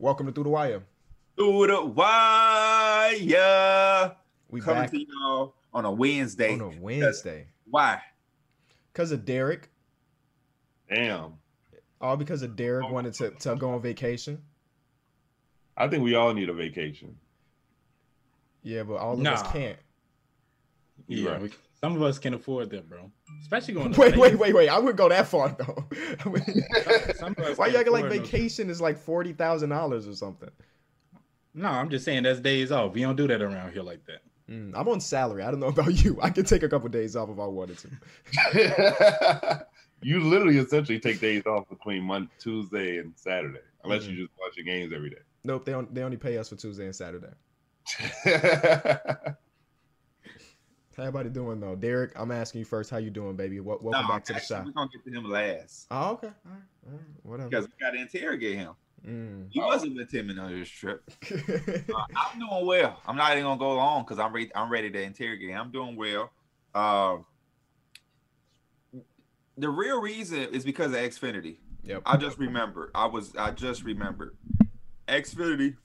Welcome to Through the Wire. Through the wire. We Coming back to y'all on a Wednesday. on a Wednesday. Why? Because of Derek. Damn. All because of Derek oh. wanted to, to go on vacation. I think we all need a vacation. Yeah, but all of Nah. us can't. Yeah, right. we, some of us can afford that, bro. Especially going. To Wait, wait, Vegas. wait, wait. I wouldn't go that far though. Some of us Why can you acting like afford those- vacation is like forty thousand dollars or something? No, I'm just saying that's days off. We don't do that around here like that. Mm, I'm on salary. I don't know about you. I could take a couple days off if I wanted to. you literally essentially take days off between Monday, Tuesday, and Saturday, unless Mhm. you just watch your games every day. Nope, they don't, they only pay us for Tuesday and Saturday. How everybody doing though? Derek, I'm asking you first. How you doing, baby? Wel- welcome No, back to the shop. We're gonna get to him last. Oh, okay. All right. All right. Whatever. Because we gotta interrogate him. Mm. He wasn't with Timmy on this trip. Uh, I'm doing well. I'm not even gonna go long because I'm ready. I'm ready to interrogate. him. I'm doing well. Um, the real reason is because of Xfinity. yep. I just remembered. I was. I just remembered. Xfinity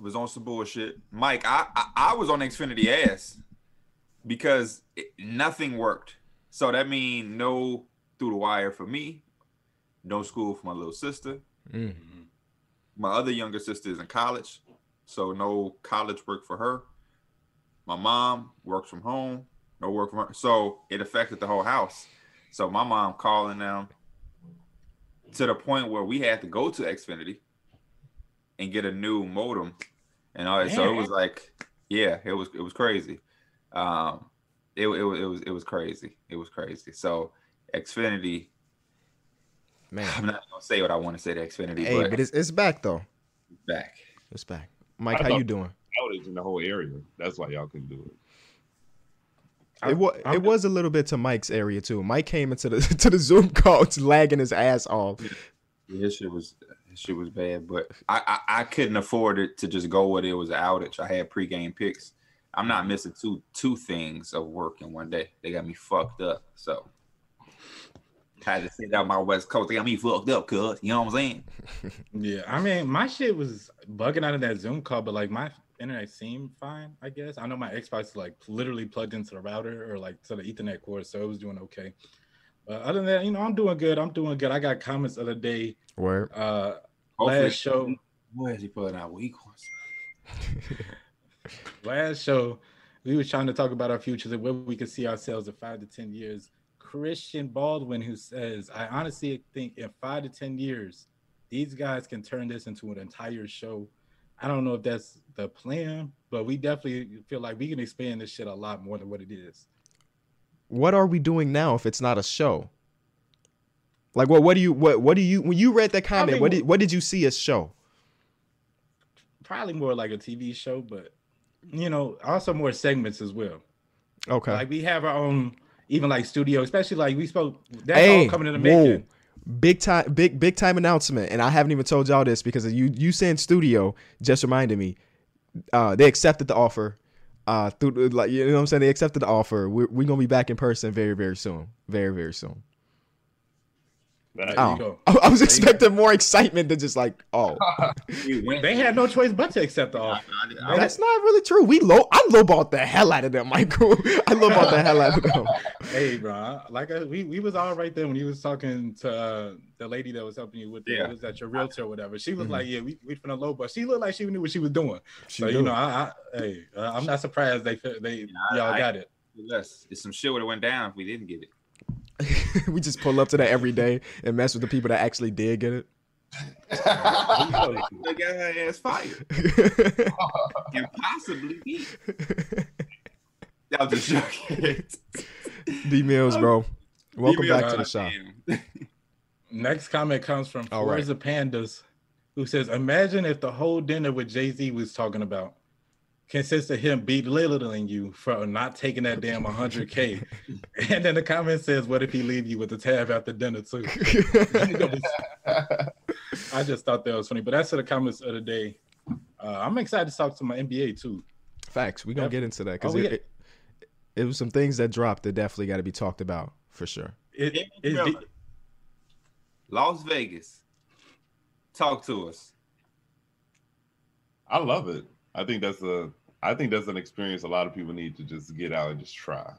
was on some bullshit. Mike, I I, I was on Xfinity ass because it, nothing worked. So that means no through the wire for me, no school for my little sister. Mm. My other younger sister is in college, so no college work for her. My mom works from home, no work from her. So it affected the whole house. So my mom calling them to the point where we had to go to Xfinity and get a new modem and all that. So it was like, yeah, it was it was crazy. Um, it, it, was- it was it was crazy. It was crazy. So Xfinity, man, I'm not gonna say what I want to say to Xfinity, Hey, but, but it's it's back though. it's back. It's back. Mike, I how you doing? Outage in the whole area. That's why y'all couldn't do it. It was I'm- it was a little bit to Mike's area too. Mike came into the to the Zoom call just lagging his ass off. Yeah, his shit was his shit was bad, but I, I I couldn't afford it to just go with it. It was an outage. I had pregame picks. I'm not missing two two things of work in one day. They got me fucked up. So had to sit out my West Coast. They got me fucked up, cuz you know what I'm saying? Yeah, I mean, my shit was bugging out of that Zoom call, but like my internet seemed fine. I guess I know my Xbox is like literally plugged into the router or like to the Ethernet cord, so it was doing okay. But other than that, you know, I'm doing good. I'm doing good. I got comments the other day. Word. Uh, Hopefully, last show, Where is he putting out weak ones? last show, we were trying to talk about our futures and where we could see ourselves in five to ten years. Christian Baldwin, who says, "I honestly think in five to ten years, these guys can turn this into an entire show." I don't know if that's the plan, but we definitely feel like we can expand this shit a lot more than what it is. What are we doing now if it's not a show? Like what what do you what what do you when you read that comment, what did what did you see as show? Probably more like a TV show, but you know, also more segments as well. Okay. Like we have our own, even like studio, especially like we spoke. That's hey, all coming in the making. Big time big big time announcement. And I haven't even told y'all this because you you saying studio just reminded me. Uh they accepted the offer. Uh through like you know what I'm saying? They accepted the offer. We're we're gonna be back in person very, very soon. Very, very soon. That- There Oh. you go. I, I was you expecting more excitement than just like, oh. They had no choice but to accept the offer. I- I- That's not really true. We low I lowballed the hell out of them, Michael. I lowballed the hell out of them. Hey, bro, like we we was all right there when he was talking to uh, the lady that was helping you with the, Yeah. was that your realtor or whatever. She was Mhm. like, "Yeah, we we finna low, but she looked like she knew what she was doing." She so do. you know, I, I hey, uh, I'm not surprised they fe- they I- y'all I- got it. Yes, it's some shit would have went down if we didn't get it. we just pull up to that every day and mess with the people that actually did get it. They got her ass fired and possibly me. That was a joke. D Mills, bro. Welcome back to the shop. Next comment comes from All right. Forza Pandas, who says, "Imagine if the whole dinner with Jay Z was talking about." Consists of him belittling you for not taking that damn 100k, and then the comment says, "What if he leave you with the tab after dinner too?" I just thought that was funny, but that's to the comments of the day. Uh, I'm excited to talk to my NBA too. Facts. We're gonna get into that because Oh, it, get- it, it was some things that dropped that definitely got to be talked about for sure. It, Yeah, it's Las Vegas. Talk to us. I love it. I think that's a I think that's an experience a lot of people need to just get out and just try.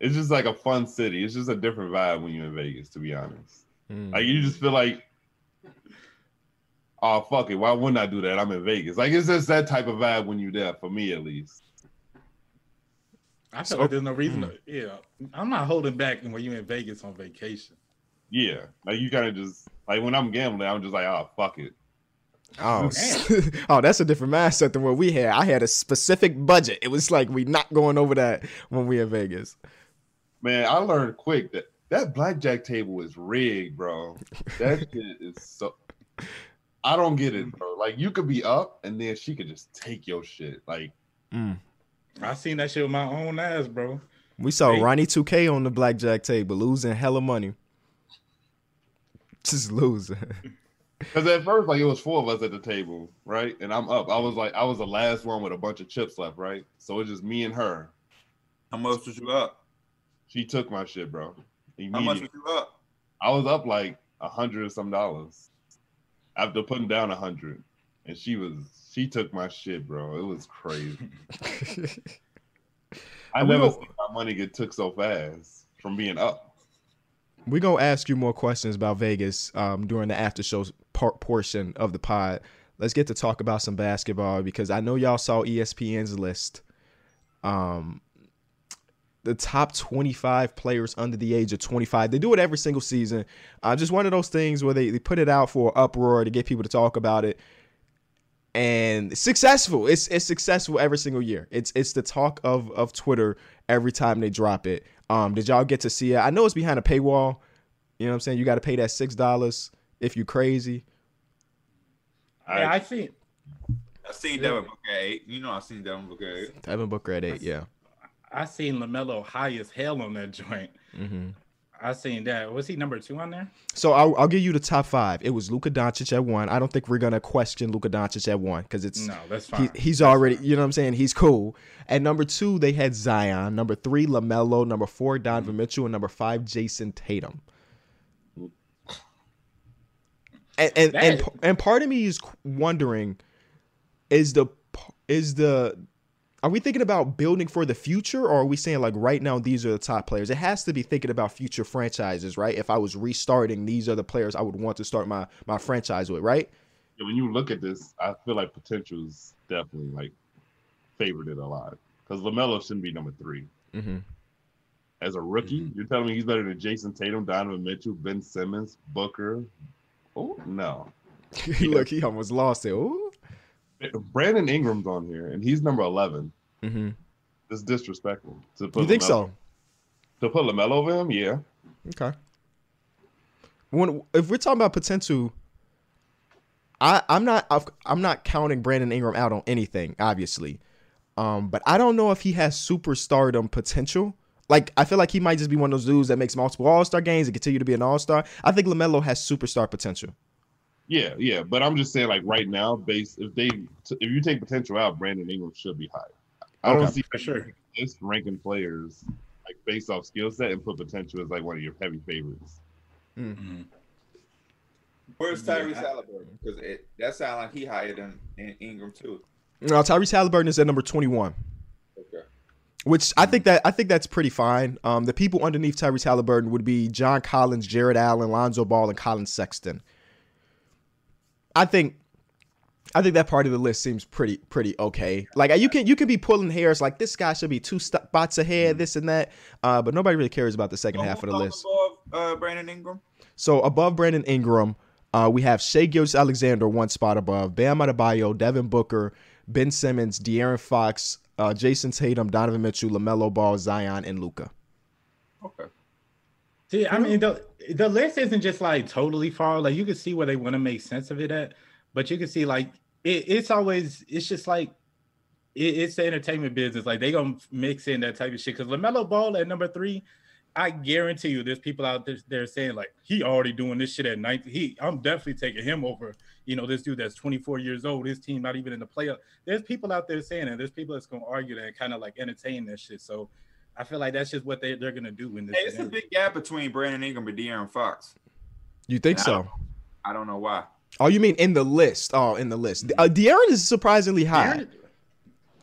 It's just like a fun city. It's just a different vibe when you're in Vegas, to be honest. Mm. Like you just feel like, oh fuck it, why wouldn't I do that? I'm in Vegas. Like it's just that type of vibe when you're there, for me at least. I feel So- like there's no reason Mm. to, yeah. I'm not holding back when you're in Vegas on vacation. Yeah. Like you kind of just like when I'm gambling, I'm just like, oh fuck it. Oh, oh, that's a different mindset than what we had. I had a specific budget. It was like we not going over that when we in Vegas. Man, I learned quick that that blackjack table is rigged, bro. That shit is so. I don't get it, bro. Like you could be up and then she could just take your shit. Like Mm. I seen that shit with my own eyes, bro. We saw Hey. Ronnie 2K on the blackjack table losing hella money. Just losing. Because at first, like it was four of us at the table, right? And I'm up. I was like, I was the last one with a bunch of chips left, right? So it's just me and her. How much was you up? She took my shit, bro. How much Immediately. was you up? I was up like a hundred or some dollars after putting down a hundred, and she was she took my shit, bro. It was crazy. I And we never go- seen my money get took so fast from being up. We're going to ask you more questions about Vegas um, during the after show part portion of the pod. Let's get to talk about some basketball because I know y'all saw ESPN's list. Um, the top 25 players under the age of 25. They do it every single season. Uh, just one of those things where they, they put it out for uproar to get people to talk about it. And successful. It's it's successful every single year. It's it's the talk of of Twitter every time they drop it. Um, did y'all get to see it? I know it's behind a paywall. You know what I'm saying? You got to pay that six dollars if you crazy. I, yeah, I seen I seen Devin Booker at eight. You know I seen Devin Booker at eight. Devin Booker at eight. Yeah. I seen Lamelo high as hell on that joint. hmm I seen that. Was he number two on there? So I'll, I'll give you the top five. It was Luka Doncic at one. I don't think we're gonna question Luka Doncic at one because it's No, that's he, fine. he's That's already fine. you know what I'm saying. He's cool. At number two, they had Zion. Number three, Lamelo. Number four, Donovan Mitchell, and number five, Jayson Tatum. And and and, and part of me is wondering, is the is the are we thinking about building for the future or are we saying like right now these are the top players it has to be thinking about future franchises right if i was restarting these are the players i would want to start my my franchise with right when you look at this, I feel like potential is definitely like favored it a lot because Lamelo shouldn't be number three mm-hmm. as a rookie. You're telling me he's better than Jayson Tatum, Donovan Mitchell, Ben Simmons, Booker? Oh no, look he almost lost it Ooh. Brandon Ingram's on here and he's number eleven. Mm-hmm. It's disrespectful to put. you think LaMelo- so To put Lamelo over him, yeah. okay when if we're talking about potential I, I'm not I'm not counting Brandon Ingram out on anything, obviously. Um, but I don't know if he has superstardom potential. Like I feel like he might just be one of those dudes that makes multiple All Star games and continue to be an All Star. I think Lamelo has superstar potential. Yeah, yeah, but I'm just saying, like right now, based if they if you take potential out, Brandon Ingram should be high. I don't see for sure. this ranking players like based off skill set and put potential as like one of your heavy favorites. Mhm. Where's Tyrese I- Halliburton? Because that sounds like he higher than In- Ingram too. No, Tyrese Halliburton is at number 21, Okay. Which I think that I think that's pretty fine. Um, the people underneath Tyrese Halliburton would be John Collins, Jarrett Allen, Lonzo Ball, and Collin Sexton. I think I think that part of the list seems pretty pretty okay. Like you can you can be pulling hairs like this guy should be two spots ahead, this and that. Uh, but nobody really cares about the second half of the list. Above, uh, Brandon Ingram. So above Brandon Ingram, uh, we have Shai Gilgeous-Alexander one spot above, Bam Adebayo, Devin Booker, Ben Simmons, De'Aaron Fox, uh, Jayson Tatum, Donovan Mitchell, Lamelo Ball, Zion, and Luka. Okay. See, I mean, the the list isn't just like totally far. Like you can see where they want to make sense of it at, but you can see like it, it's always it's just like it, it's the entertainment business. Like they gonna mix in that type of shit. Because Lamelo Ball at number three, I guarantee you, there's people out there, there saying like he already doing this shit at 19. He, I'm definitely taking him over. You know, this dude that's 24 years old. His team not even in the playoff. There's people out there saying it. There's people that's gonna argue that and kind of like entertain that shit. So. I feel like that's just what they, they're gonna do in this. Hey, it's a big gap between Brandon Ingram and De'Aaron Fox. You think And I so? don't- I don't know why. Oh, you mean in the list? Oh, in the list. Uh, De'Aaron is surprisingly high. De'Aaron-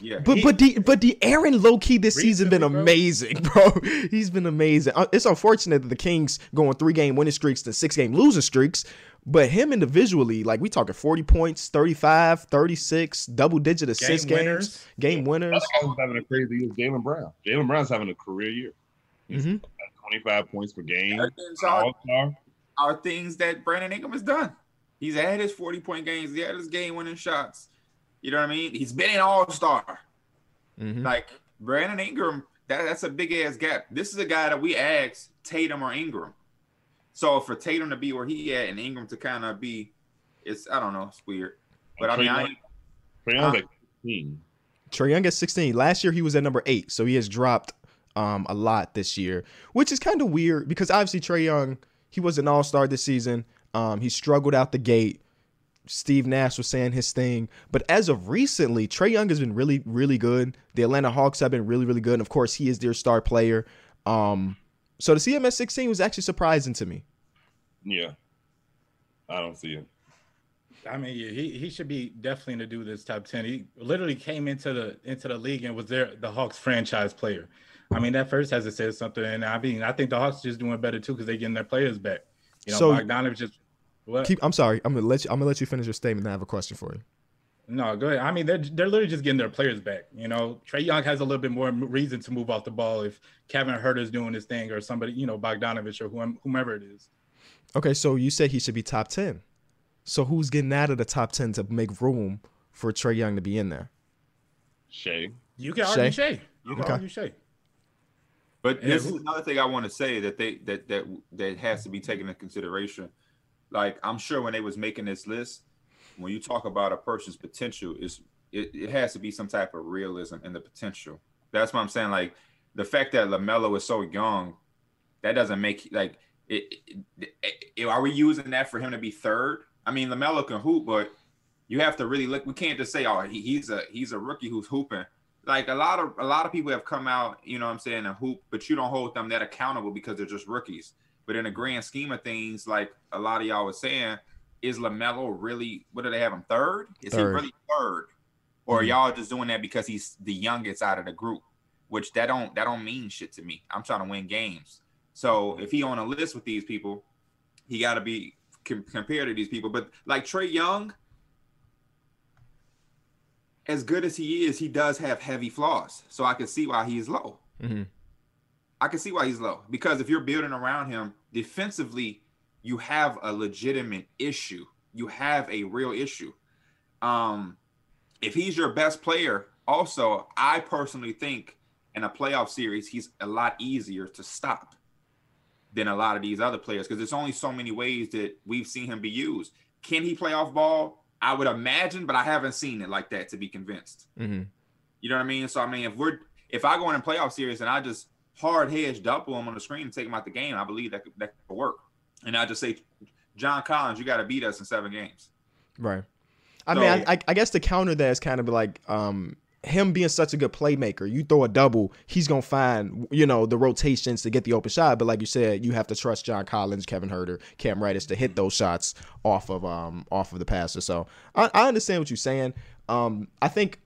Yeah, But he- but the but De'Aaron low key this season been Recently, bro. amazing, bro. He's been amazing. Uh, It's unfortunate that the Kings going three game winning streaks to six game losing streaks, but him individually, like we talking 40 points, 35, 36, double digit assist Game games, winners. game winners. Another guy who's having a crazy year is Jaylen Brown. Jaylen Brown's having a career year. hmm 25 points per game. Everything's all- All star. are things that Brandon Ingram has done. He's had his 40 point games, he had his game winning shots. You know what I mean? He's been an all star. hmm Like Brandon Ingram, that, that's a big ass gap. This is a guy that we asked Tatum or Ingram. So for Tatum to be where he at and Ingram to kind of be, it's I don't know, it's weird. But I mean, I ain't, Trae Young's like 15. Trae Young at 16. Last year he was at number eight, so he has dropped um a lot this year, which is kind of weird because obviously Trae Young he was an All Star this season. Um, he struggled out the gate. Steve Nash was saying his thing, but as of recently, Trae Young has been really, really good. The Atlanta Hawks have been really, really good, and of course, he is their star player. Um, so to see him at 16 was actually surprising to me. Yeah. I don't see it. I mean, yeah, he he should be definitely to do this top ten. He literally came into the into the league and was there the Hawks franchise player. I mean, that first has to say something, and I mean, I think the Hawks just doing better too because they're getting their players back. You know, So- Bogdanovic just what? Keep, I'm sorry, I'm gonna let you. I'm gonna let you finish your statement. And I have a question for you. No, go ahead. I mean, they're they're literally just getting their players back. You know, Trae Young has a little bit more reason to move off the ball if Kevin Huerter's doing his thing or somebody, you know, Bogdanovic or whom, whomever it is. Okay, so you said he should be top 10. So who's getting out of the top 10 to make room for Trae Young to be in there? Shai. You can argue Shai? Shai. You can Okay. argue Shai. But Yeah, this who- is another thing I want to say that they that that that has to be taken into consideration. Like I'm sure when they was making this list, when you talk about a person's potential, is it, it has to be some type of realism in the potential. That's what I'm saying. Like the fact that Lamelo is so young, that doesn't make like it, it, it- Are we using that for him to be third? I mean, Lamelo can hoop, but you have to really look. We can't just say, "Oh, he, he's a he's a rookie who's hooping." like a lot of a lot of people have come out, you know what I'm saying, and hoop, but you don't hold them that accountable because they're just rookies. But in the grand scheme of things, like a lot of y'all was saying, is LaMelo really what do they have him third? Is Third. he really third? Or Mhm. y'all just doing that because he's the youngest out of the group, which that don't that don't mean shit to me. I'm trying to win games. So if he on a list with these people, he got to be com- compared to these people. But like Trae Young, as good as he is, he does have heavy flaws. So I can see why he's low. hmm I can see why he's low because if you're building around him defensively, you have a legitimate issue. You have a real issue. Um, if he's your best player, also, I personally think in a playoff series, he's a lot easier to stop than a lot of these other players because there's only so many ways that we've seen him be used. Can he play off ball? I would imagine, but I haven't seen it like that to be convinced. hmm You know what I mean? So I mean, if we're if I go in a playoff series and I just hard hedge double him on the screen and take him out the game, I believe that could, that could work. And I just say, John Collins, you got to beat us in seven games. Right. I So- mean, I, I, guess the counter there is kind of like um, him being such a good playmaker. You throw a double, he's gonna find you know the rotations to get the open shot. But like you said, you have to trust John Collins, Kevin Huerter, Cam Reddish to hit those shots off of um off of the passer. So I, I understand what you're saying. Um, I think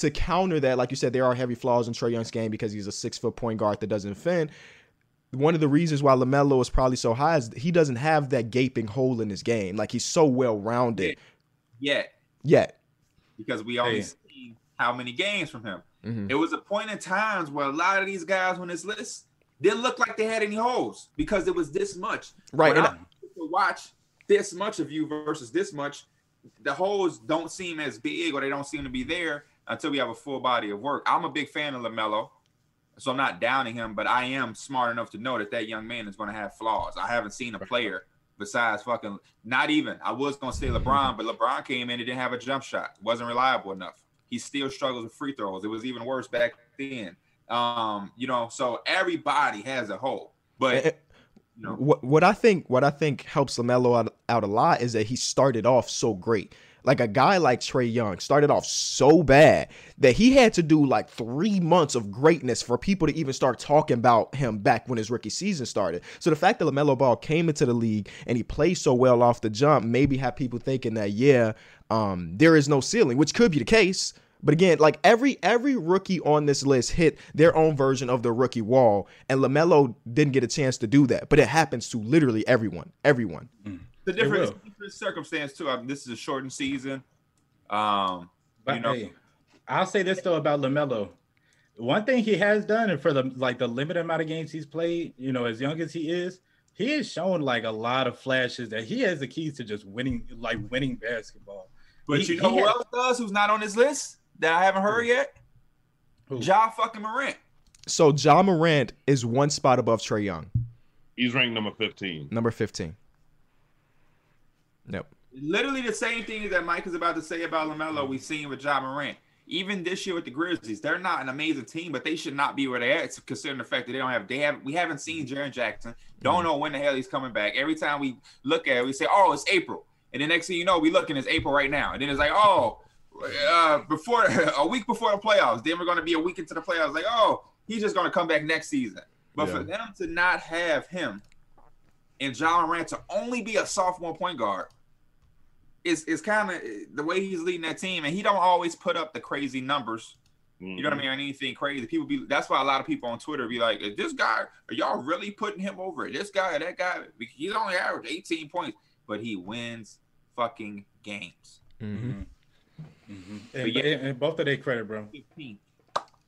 to counter that, like you said, there are heavy flaws in Trae Young's game because he's a six foot point guard that doesn't defend. One of the reasons why Lamelo is probably so high is he doesn't have that gaping hole in his game. Like he's so well rounded. Yet, Yet. because we only Hey. see how many games from him. hmm It was a point in times where a lot of these guys on this list didn't look like they had any holes because it was this much. Right. When And I to watch this much of you versus this much, the holes don't seem as big or they don't seem to be there until we have a full body of work. I'm a big fan of Lamelo, so I'm not downing him, but I am smart enough to know that that young man is going to have flaws. I haven't seen a player besides fucking not even. I was going to say LeBron, but LeBron came in and didn't have a jump shot. wasn't reliable enough. He still struggles with free throws. It was even worse back then. Um, you know, so everybody has a hole, but Eh, you know, what what I think what I think helps Lamelo out, out a lot is that he started off so great. Like a guy like Trae Young started off so bad that he had to do like three months of greatness for people to even start talking about him back when his rookie season started. So the fact that LaMelo Ball came into the league and he played so well off the jump maybe have people thinking that, yeah, um, there is no ceiling, which could be the case. But again, like every every rookie on this list hit their own version of the rookie wall, and Lamelo didn't get a chance to do that. But it happens to literally everyone, everyone. The different, circumstance too. I mean, this is a shortened season. Um, But you know, hey, I'll say this though about Lamelo. One thing he has done, and for the like the limited amount of games he's played, you know, as young as he is, he has shown like a lot of flashes that he has the keys to just winning, like winning basketball. but he- you know who had- else does? Who's not on this list that I haven't heard yet? Who? Ja fucking Morant. So Ja Morant is one spot above Trae Young, He's ranked number 15. number fifteen. Nope. Literally the same thing that Mike is about to say about Lamelo. We've seen with Ja Morant. Even this year with the Grizzlies, they're not an amazing team, but they should not be where they're at, considering the fact that they don't have. They have. We haven't seen Jaren Jackson. Don't know when the hell he's coming back. Every time we look at it, we say, "Oh, it's April," and the next thing you know, we look and it's April right now, and then it's like, "Oh, uh, before a week before the playoffs." Then we're going to be a week into the playoffs. Like, "Oh, he's just going to come back next season." But for them to not have him and Ja Morant to only be a sophomore point guard is is kind of the way he's leading that team, and he don't always put up the crazy numbers. You know what I mean? Or anything crazy. People be that's why a lot of people on Twitter be like, "Is this guy? Are y'all really putting him over? This guy, or that guy? He's only averaged 18 points, but he wins fucking games. Mm-hmm. Mm-hmm. And, yeah. and both of their credit, bro. 15.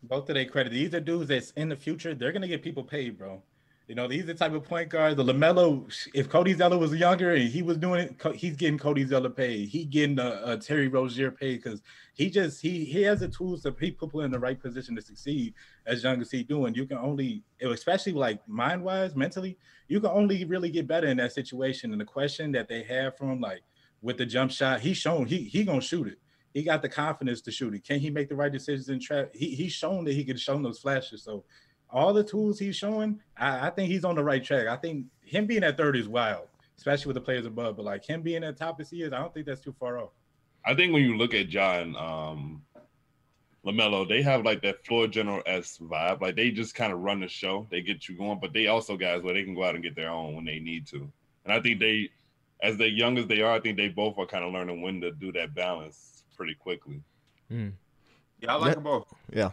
Both of their credit. These are dudes that's in the future. They're gonna get people paid, bro. You know, these are the type of point guards. The Lamelo. If Cody Zeller was younger and he was doing it, he's getting Cody Zeller paid. He getting a, a Terry Rozier paid because he just he he has the tools to put people in the right position to succeed. As young as he doing, you can only, especially like mind wise, mentally, you can only really get better in that situation. And the question that they have from like with the jump shot, he's shown he he gonna shoot it. He got the confidence to shoot it. Can he make the right decisions in trap? He he's shown that he can show those flashes. So all the tools he's showing, I, I think he's on the right track. I think him being at third is wild, especially with the players above. But like him being at top as he is, I don't think that's too far off. I think when you look at Ja um, Lamelo, they have like that floor general s vibe. Like they just kind of run the show. They get you going, but they also guys where they can go out and get their own when they need to. And I think they, as they young as they are, I think they both are kind of learning when to do that balance pretty quickly. Yeah, I like Yeah. them both. Yeah.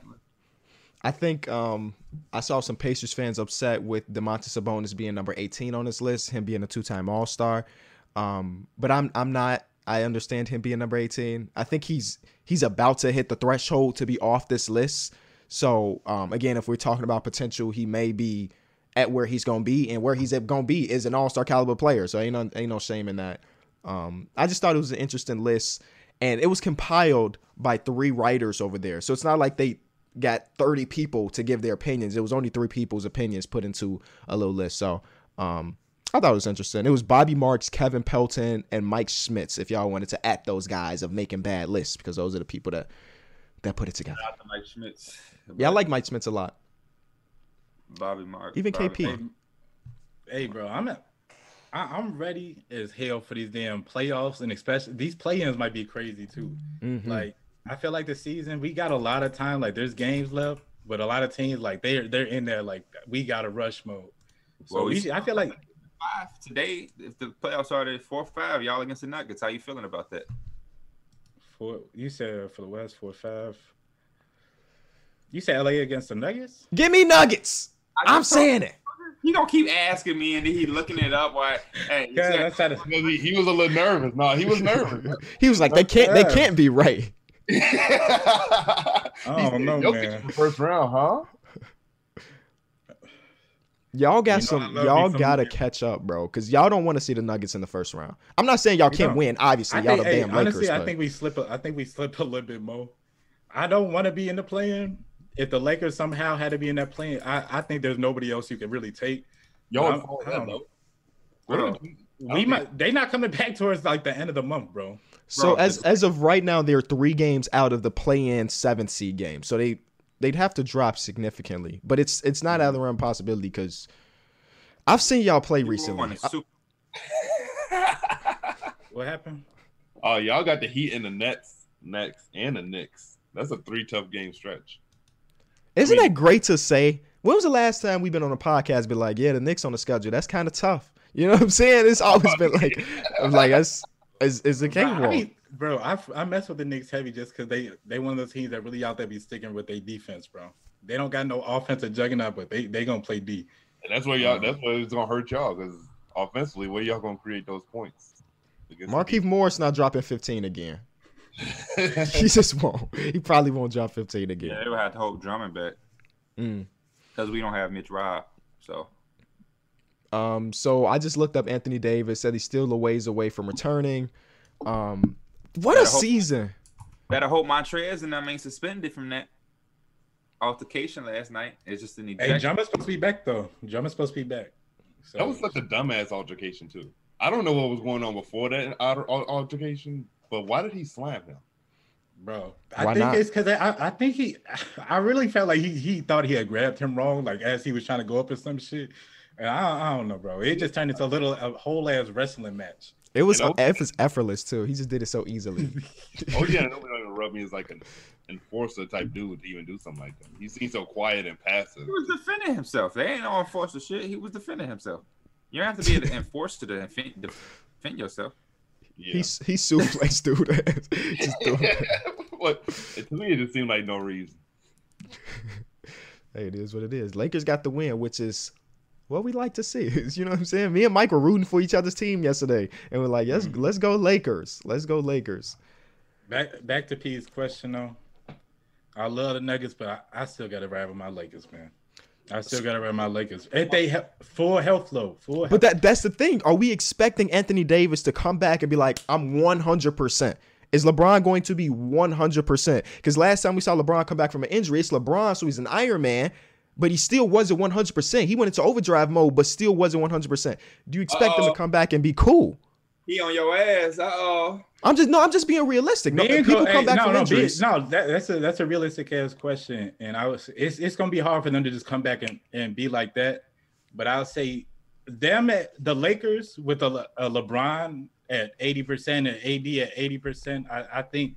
I think um, I saw some Pacers fans upset with Domantas Sabonis being number 18 on this list, him being a two-time All-Star. Um, but I'm I'm not. I understand him being number 18. I think he's he's about to hit the threshold to be off this list. So um, again, if we're talking about potential, he may be at where he's gonna be, and where he's gonna be is an All-Star caliber player. So ain't no ain't no shame in that. Um, I just thought it was an interesting list, and it was compiled by three writers over there. So it's not like they got 30 people to give their opinions. It was only three people's opinions put into a little list. So um, I thought it was interesting. It was Bobby Marks, Kevin Pelton, and Mike Schmitz. If y'all wanted to act those guys of making bad lists, because those are the people that that put it together. Not the Mike Schmitz. Yeah, I like Mike Schmitz a lot. Bobby Marks, Even Bobby- KP. Hey, bro, I'm at, I, I'm ready as hell for these damn playoffs, and especially these play-ins might be crazy too. Mhm. Like I feel like the season we got a lot of time. Like there's games left, but a lot of teams like they're they're in there like we got a rush mode. So Well, we we, I feel like Five today. If the playoffs started four five, y'all against the Nuggets. How you feeling about that? for you said for the West four five. You said LA against the Nuggets? Give me Nuggets. I I'm saying it. He gonna keep asking me, and then he looking it up. Why? Hey, Yeah, that's how the, Because he, he was a little nervous. No, he was nervous. He was like, they can't, they can't be right. I don't know, man. First round, huh? Y'all got You know, some. Y'all gotta catch up, bro, because y'all don't want to see the Nuggets in the first round. I'm not saying y'all We can't don't. win. Obviously, I y'all think, the hey, damn honestly, Lakers. I think we slip. A, I think we slip a little bit more. I don't want to be in the play-in. If the Lakers somehow had to be in that play-in, I, I think there's nobody else you can really take. Y'all, I'm- call I that, don't though. know. What Bro. are we- We might. They not coming back towards like the end of the month, bro. So Bro, as as of right now, they're three games out of the play-in seventh seed game. So they they'd have to drop significantly, but it's it's not out of the realm possibility because I've seen y'all play People recently. super- What happened? Oh, y'all got the Heat and the Nets next, and the Knicks. That's a three tough game stretch. Isn't mean- that great to say? When was the last time we've been on a podcast? Be like, yeah, the Knicks on the schedule. That's kind of tough. You know what I'm saying? It's always oh, been like, like, that's is is a Bro, I cakewalk. mean, bro, I, I mess with the Knicks heavy just because they they one of those teams that really out there be sticking with their defense, bro. They don't got no offensive juggernaut, but they they gonna play D. And that's where y'all. That's what it's gonna hurt y'all because offensively, where y'all gonna create those points? Against the Markieff Morris not dropping 15 again. he just won't. He probably won't drop 15 again. Yeah, again. they would have to hold Drummond back Mm. because we don't have Mitch Rob. So Um, so I just looked up Anthony Davis. Said he's still a ways away from returning. Um, what a hope- season! better hope Montrez and them ain't suspended from that altercation last night. It's just an Hey, ejection. Drummond's supposed to be back though. Drummond's supposed to be back. So, That was such a dumbass altercation too. I don't know what was going on before that al- al- altercation, but why did he slam him? bro. I Why think not? it's because I, I think he, I really felt like he he thought he had grabbed him wrong, like as he was trying to go up or some shit. And I, I don't know, bro. It just turned into a little a whole ass wrestling match. It was You know? it was effortless too. He just did it so easily. Oh yeah, nobody don't even rub me as like an enforcer type dude to even do something like that. He seems so quiet and passive. He was defending himself. They ain't no enforcer shit. He was defending himself. You don't have to be an enforcer to defend, defend yourself. Yeah. He he suplexed dude ass. Just threw him. but to me, it just seemed like no reason. Hey, it is what it is. Lakers got the win, which is what we like to see. Is, you know what I'm saying? Me and Mike were rooting for each other's team yesterday, and we're like, let's hmm. let's go Lakers. Let's go Lakers. Back back to P's question though. I love the Nuggets, but I, I still got to ride with my Lakers, man. I still got to ride my Lakers. If they have full health load, full. But that that's the thing. Are we expecting Anthony Davis to come back and be like, I'm 100%? Is LeBron going to be 100%? Because last time we saw LeBron come back from an injury, it's LeBron, so he's an Iron Man, but he still wasn't 100%. He went into overdrive mode, but still wasn't 100%. Do you expect him Uh-oh. to come back and be cool? He on your ass. Uh oh. I'm just no, I'm just being realistic. No, Being people co- come hey, back no, from no, injuries. no, that, that's a that's a realistic ass question, and I was it's it's gonna be hard for them to just come back and, and be like that. But I'll say them at the Lakers with a, a LeBron at eighty percent and AD at eighty percent. I, I think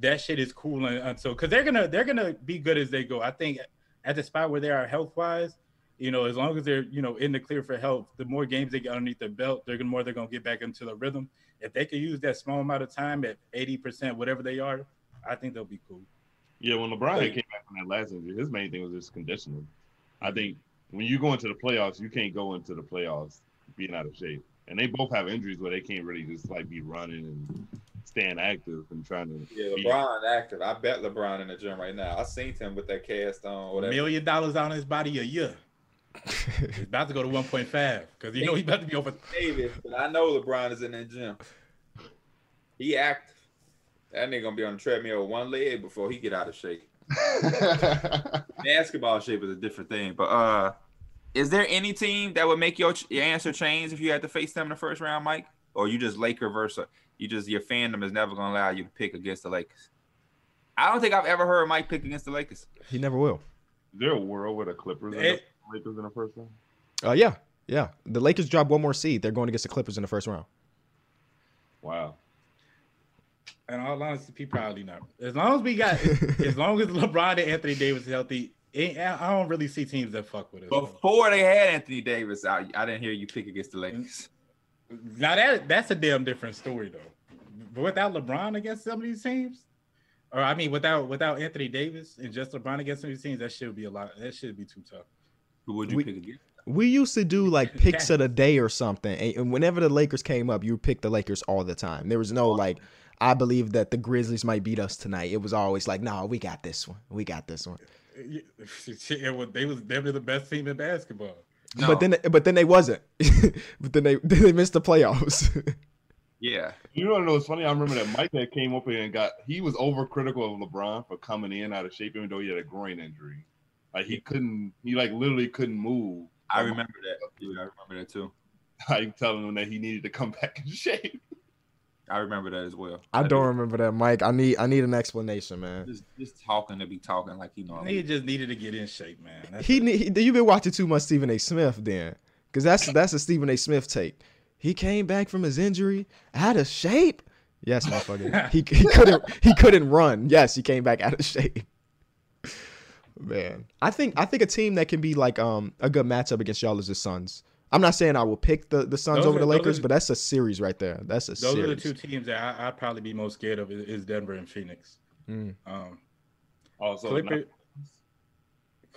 that shit is cool and, until because they're gonna they're gonna be good as they go. I think at the spot where they are health wise. You know, as long as they're you know in the clear for health, the more games they get underneath their belt, they're gonna more they're gonna get back into the rhythm if they could use that small amount of time at 80%, whatever they are, I think they'll be cool. Yeah, when LeBron had came back from that last injury, his main thing was just conditioning. I think when you go into the playoffs, you can't go into the playoffs being out of shape. And they both have injuries where they can't really just like be running and staying active and trying to. Yeah, be- LeBron active. I bet LeBron in the gym right now. I seen him with that cast on. A Whatever. million dollars on his body a year. He's about to go to 1.5 because you know he's about to be over. Davis, but I know LeBron is in that gym. He active. That nigga gonna be on the treadmill with one leg before he get out of shape. Basketball shape is a different thing, but uh, is there any team that would make your your answer change if you had to face them in the first round, Mike? Or you just Laker versus you just your fandom is never gonna allow you to pick against the Lakers? I don't think I've ever heard Mike pick against the Lakers. he never will. Is there a world where the Clippers and It- the Lakers in the first round? Uh, yeah, yeah. The Lakers drop one more seed. They're going against the Clippers in the first round. Wow. And all honesty, he probably not. As long as we got, as long as LeBron and Anthony Davis is healthy, it, I don't really see teams that fuck with us. Before they had Anthony Davis out, I didn't hear you pick against the Lakers. Now that that's a damn different story though. But without LeBron against some of these teams, or I mean without without Anthony Davis and just LeBron against some of these teams, that should be a lot. That should be too tough. Who would you We- pick against? We used to do like picks of the day or something, and and whenever the Lakers came up, you pick the Lakers all the time. There was no like, I believe that the Grizzlies might beat us tonight. It was always like, no, we got this one. We got this one. it was, they was definitely the best team in basketball. No. But then, but then they wasn't. but then they then they missed the playoffs. Yeah, You know what was funny? I remember that Mike that came up here and got he was overcritical of LeBron for coming in out of shape, even though he had a groin injury. Like he couldn't, he like literally couldn't move. I remember that. Yeah, I remember that too. Like telling him that he needed to come back in shape. I remember that as well. I do. don't remember that, Mike. I need I need an explanation, man. Just, just talking to be talking like he normally. He just needed to get in shape, man. That's He, it. he you've been watching too much Stephen A. Smith then, because that's that's a Stephen A. Smith take. He came back from his injury out of shape. Yes, motherfucker. he, he couldn't he couldn't run. Yes, he came back out of shape. Man, I think I think a team that can be like um a good matchup against y'all is the Suns. I'm not saying I will pick the, the Suns Those over are- the those Lakers, are- but that's a series right there. That's a Those series. are the two teams that I, I'd probably be most scared of is, is Denver and Phoenix. Mm. Um, Also, Clipper,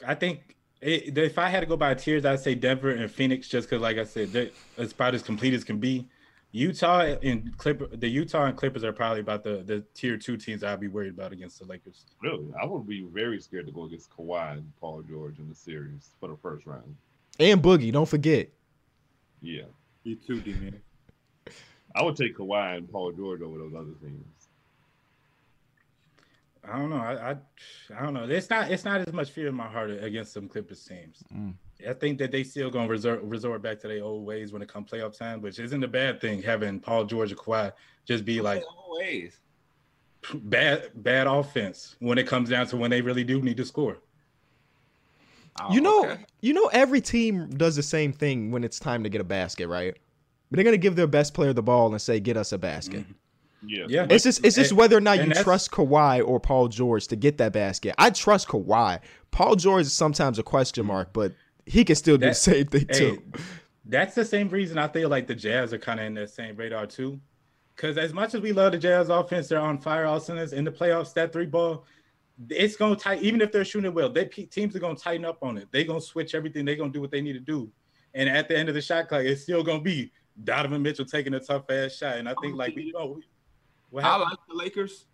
I think it, if I had to go by tiers, I'd say Denver and Phoenix, just because, like I said, they're it's about as complete as can be. Utah and Clipper, the Utah and Clippers are probably about the the tier two teams I'd be worried about against the Lakers. really, I would be very scared to go against Kawhi and Paul George in the series for the first round. And Boogie, don't forget. Yeah, You too, D man. I would take Kawhi and Paul George over those other teams. I don't know. I, I I don't know. It's not it's not as much fear in my heart against some Clippers teams. Mm. I think that they still gonna resort resort back to their old ways when it comes playoff time, which isn't a bad thing. Having Paul George and Kawhi just be like always. bad bad offense when it comes down to when they really do need to score. Oh, You know, okay. you know, every team does the same thing when it's time to get a basket, right? But they're gonna give their best player the ball and say, "Get us a basket." Yeah, Yeah. It's just, it's just And- whether or not you and that's- trust Kawhi or Paul George to get that basket. I trust Kawhi. Paul George is sometimes a question mark, but he can still do the same thing Hey, too. that's the same reason I feel like the Jazz are kind of in that same radar too. Because as much as we love the Jazz offense, they're on fire all centers in the playoffs. That three ball, it's gonna tight. Even if they're shooting it well, they teams are gonna tighten up on it. They're gonna switch everything. They're gonna do what they need to do. And at the end of the shot clock, it's still gonna be Donovan Mitchell taking a tough ass shot. And I think like we oh, know what I like the Lakers,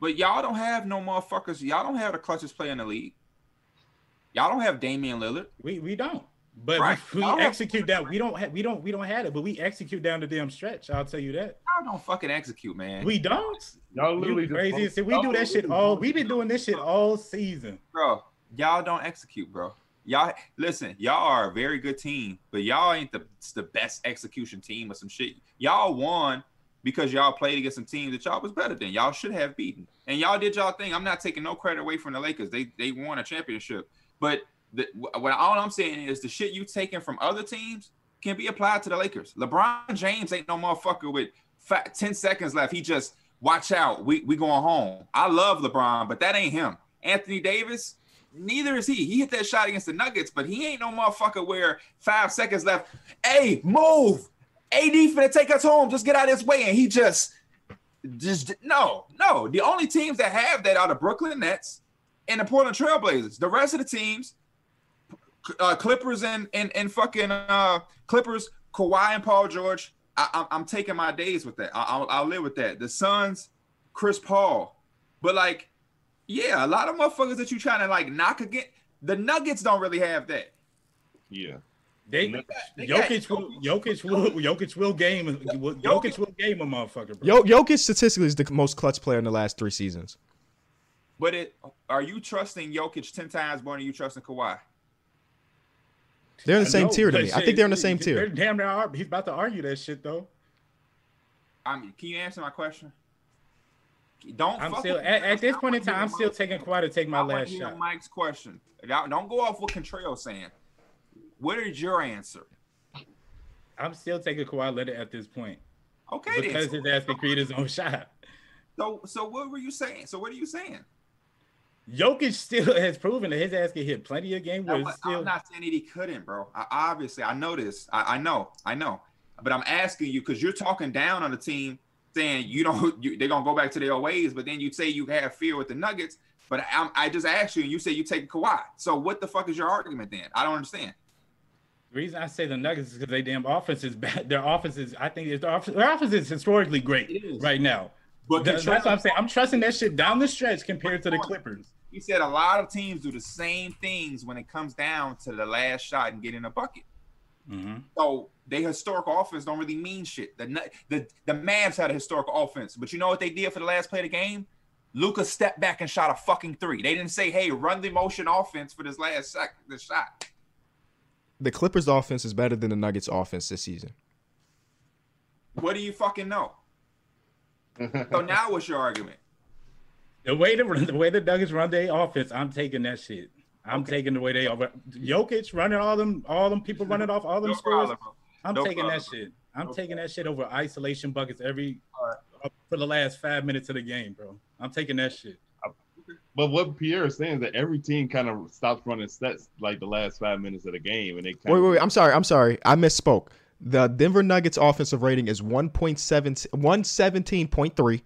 but y'all don't have no motherfuckers. Y'all don't have the clutchest player in the league. Y'all don't have Damian Lillard. We we don't. But Right. we, we I don't have- execute that. We don't have we don't we don't have it, but we execute down the damn stretch. I'll tell you that. Y'all don't fucking execute, man. We don't. y'all literally You crazy. broke- See, we do that shit all. We've been doing this shit all season. bro, y'all don't execute, bro. Y'all listen, y'all are a very good team, but y'all ain't the the best execution team or some shit. Y'all won because y'all played against some teams that y'all was better than. Y'all should have beaten. And y'all did y'all thing. I'm not taking no credit away from the Lakers. They they won a championship. But the, what all I'm saying is the shit you taking from other teams can be applied to the Lakers. LeBron James ain't no motherfucker with fi 10 seconds left. He just watch out. We we going home. I love LeBron, but that ain't him. Anthony Davis, neither is he. He hit that shot against the Nuggets, but he ain't no motherfucker where five seconds left. Hey, move. AD finna take us home. Just get out of his way. And he just just no, no. The only teams that have that are the Brooklyn Nets and the Portland Trailblazers. The rest of the teams, uh, Clippers and and and fucking uh, Clippers, Kawhi and Paul George. I, I'm, I'm taking my days with that. I, I'll, I'll live with that. The Suns, Chris Paul, but like, yeah, a lot of motherfuckers that you trying to like knock again. The Nuggets don't really have that. Yeah, They, They got- Jokic will, Jokic will, Jokic will game, will- Jokic will game a motherfucker, bro. Yo, Jokic statistically is the most clutch player in the last three seasons. But it are you trusting Jokic ten times more than you trusting Kawhi? They're in the I same know, tier to but me. I think they're in the same they're tier. Damn, near ar- he's about to argue that shit though. I mean, can you answer my question? Don't. I'm still at, at this point in time. I'm still taking Kawhi to take my I last shot. Mike's question. Don't don't go off what Contrail saying. What is your answer? I'm still taking Kawhi Leonard at this point Okay, because then. his ass can create his own shot. So, so what were you saying? So, what are you saying? Jokic still has proven that his ass can hit plenty of game where I'm, still. I'm not saying that he couldn't, bro. I, obviously, I know this. I, I know, I know. But I'm asking you because you're talking down on the team, saying you don't, you, they're gonna go back to their ways. But then you say you have fear with the Nuggets. But I, I just asked you, and you say you take Kawhi. So what the fuck is your argument then? I don't understand. The reason I say the Nuggets is because they damn offense is bad. Their offense is, I think, their offense, their offense is historically great is. right now. But That- that's what I'm saying. I'm trusting that shit down the stretch compared to the Clippers. He said a lot of teams do the same things when it comes down to the last shot and getting a bucket. Mm-hmm. So their historic offense don't really mean shit. The the the Mavs had a historic offense, but you know what they did for the last play of the game? Luka stepped back and shot a fucking three. They didn't say, "Hey, run the motion offense for this last shot." The shot. The Clippers' offense is better than the Nuggets' offense this season. What do you fucking know? So now, what's your argument? The way the the way the Nuggets run their offense, I'm taking that shit. I'm Okay. taking the way they over. Jokic running all them, all them people running off all them No scores. problem. I'm No taking that shit. I'm No taking that shit over isolation buckets every All right. for the last five minutes of the game, bro. I'm taking that shit. But what Pierre is saying is that every team kind of stops running sets like the last five minutes of the game, and they kind Wait, of, wait, wait. I'm sorry. I'm sorry. I misspoke. The Denver Nuggets offensive rating is 1.7 117.3.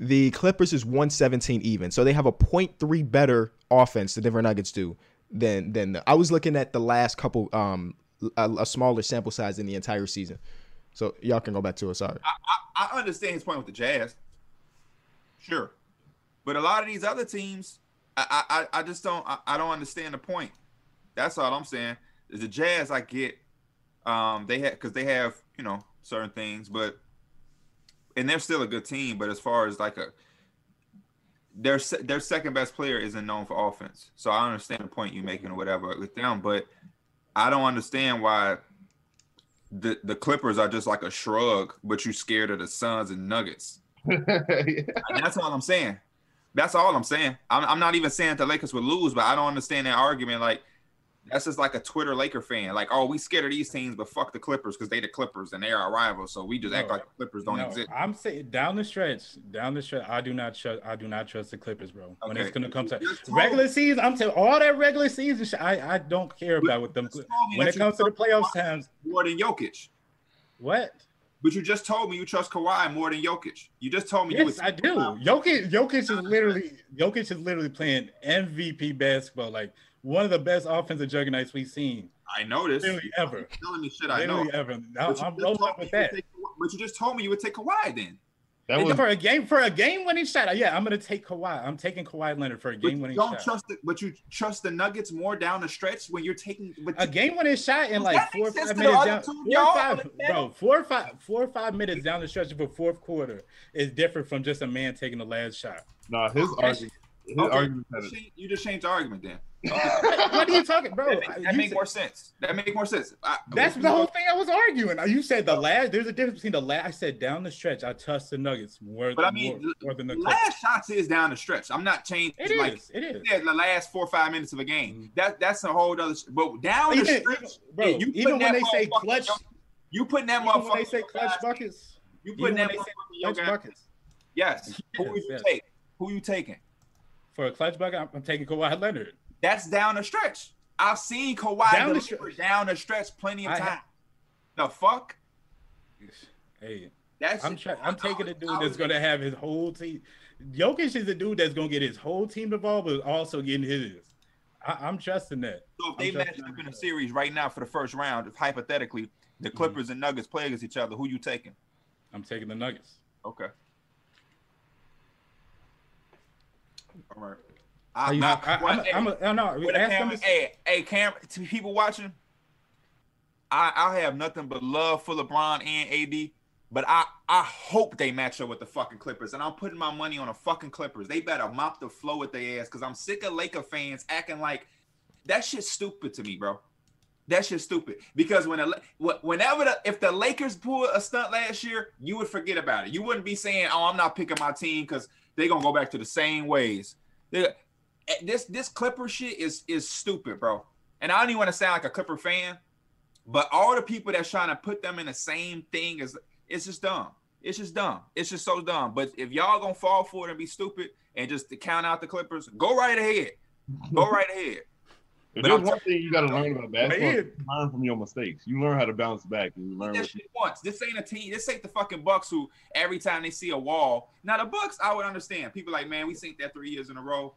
The Clippers is 117 even. So they have a 0.3 better offense the Denver Nuggets do than than the, I was looking at the last couple um a, a smaller sample size in the entire season. So y'all can go back to it. Sorry. I, I understand his point with the Jazz. Sure. But a lot of these other teams, I I, I just don't I, I don't understand the point. That's all I'm saying. Is the Jazz I get um they have because they have, you know, certain things, but and they're still a good team, but as far as like a their their second best player isn't known for offense. So I understand the point you're making or whatever with them, but I don't understand why the the Clippers are just like a shrug, but you scared of the Suns and Nuggets. And that's all I'm saying. That's all I'm saying. I'm, I'm not even saying the Lakers would lose, but I don't understand that argument. Like that's just like a Twitter Laker fan. Like, oh, we scared of these teams, but fuck the Clippers because they the Clippers and they're our rivals. So we just act like the Clippers don't No, exist. I'm saying down the stretch, down the stretch. I do not trust. I do not trust the Clippers, bro. When it's gonna come to You just told- regular season, I'm telling all that regular season shit. I I don't care about with them. You just told me When it comes to the playoffs times, more than Jokic. what? But you just told me you trust Kawhi more than Jokic. You just told me Yes, would I do. Jokic, Jokic is literally Jokic is literally playing MVP basketball, like one of the best offensive juggernauts we've seen, I noticed. literally ever, You're telling me shit I know. literally ever. Now, you I'm just rolling told up me with you would that. take- But you just told me you would take Kawhi then. That was for a game for a game winning shot, uh, yeah, I'm gonna take Kawhi. I'm taking Kawhi Leonard for a game winning. don't shot. trust it. But you trust the Nuggets more down the stretch when you're taking. But a game winning shot in like four or five minutes down, two, four or five, bro, four or five, four or five minutes down the stretch of a fourth quarter is different from just a man taking the last shot. no his argument. His Okay, argument you you just changed the argument then. What are you talking, bro? That, that You make said- more sense. That make more sense. I, That's the whole thing I was arguing. You said the last. There's a difference between the last. I said down the stretch. I trust the Nuggets more. But I mean, more, more than the last shots is down the stretch. I'm not changing. It like, is. It is. Yeah, the last four or five minutes of a game. Mhm. That that's a whole other. But down the stretch, even- bro, yeah, you even when they say clutch, you putting that even motherfucker. when they say clutch buckets, You putting that they say motherfucker clutch buckets Yes. Who Yes, would you yes. take? Who you taking? for a clutch bucket, I'm, I'm taking Kawhi Leonard. That's down the stretch. I've seen Kawhi Down the deliver stretch. down the stretch plenty of I time. the fuck? Hey, That's I'm try- I'm taking a a dude that's gonna have his whole team. Jokic is a dude that's gonna get his whole team involved, but also getting his. I, I'm trusting that. So if they match up in a series right now for the first round, if hypothetically Mm-hmm. the Clippers and Nuggets play against each other, who you taking? I'm taking the Nuggets. Okay. All right. How you- now, I, I, I'm, a, I'm, a, I'm not. what a Ask camera- hey, hey, camera to people watching. I I have nothing but love for LeBron and AD, but I I hope they match up with the fucking Clippers, and I'm putting my money on the fucking Clippers. They better mop the flow with their ass, cause I'm sick of Laker fans acting like that shit's stupid to me, bro. That shit's stupid because when a, whenever the, if the Lakers pulled a stunt last year, you would forget about it. You wouldn't be saying, "Oh, I'm not picking my team because they're gonna go back to the same ways." They- Eh, this this Clipper shit is is stupid, bro. And I don't even want to sound like a Clipper fan, but all the people that's trying to put them in the same thing is it's just dumb. It's just dumb. It's just so dumb. But if y'all gonna fall for it and be stupid and just to count out the Clippers, go right ahead. Go right ahead. If But there's I'm one thing you got to learn about basketball, Man. learn from your mistakes. You learn how to bounce back, and you learn. that shit once. This ain't a team. This ain't the fucking Bucks who every time they see a wall. Now the Bucks, I would understand. People like, man, we seen that three years in a row.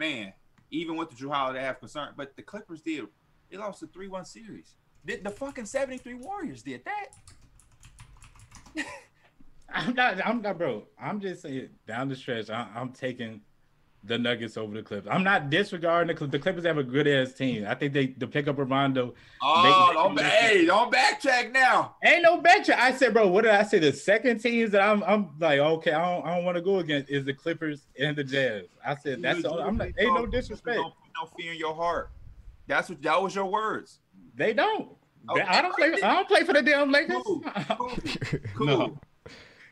Man, even with the Jrue Holiday have concern, but the Clippers did. They lost a three-one series. Did the fucking seventy-three Warriors did that? I'm not. I'm not, bro. I'm just saying down the stretch. I, I'm taking the Nuggets over the Clippers. I'm not disregarding the Clippers. The Clippers have a good ass team. I think they the pick up Rondo. Oh, They- don't hey, don't backtrack now. Ain't no bench. I said, bro. What did I say? The second teams that I'm. I'm like, okay, I don't. I don't want to go against is the Clippers and the Jazz. I said that's. The, I'm like, ain't no disrespect. Don't put no fear in your heart. That's what that was your words. They don't. Okay. I don't play. I don't play for the damn Lakers. Cool. Cool. No.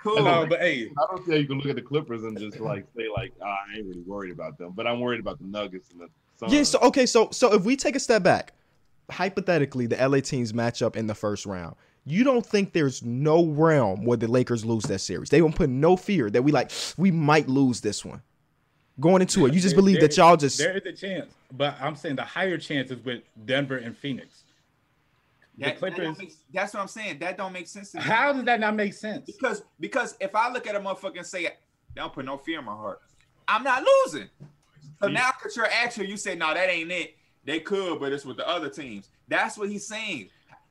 Cool. no, but hey, I don't say you can look at the Clippers and just like say like "Ah, I ain't really worried about them, but I'm worried about the Nuggets and the Suns. Yeah. So okay. So so if we take a step back, hypothetically, the LA teams match up in the first round. You don't think there's no realm where the Lakers lose that series? They won't put no fear that we like we might lose this one. Going into it, you just There- believe there- that y'all just there is a chance, but I'm saying the higher chance is with Denver and Phoenix. The That- that Clippers. make- that's what I'm saying. That don't make sense. How does that not make sense? Because because if I look at a motherfucker and say, "Don't put no fear in my heart," I'm not losing. So now, because you're actually, you say, "No, that ain't it." They could, but it's with the other teams. That's what he's saying.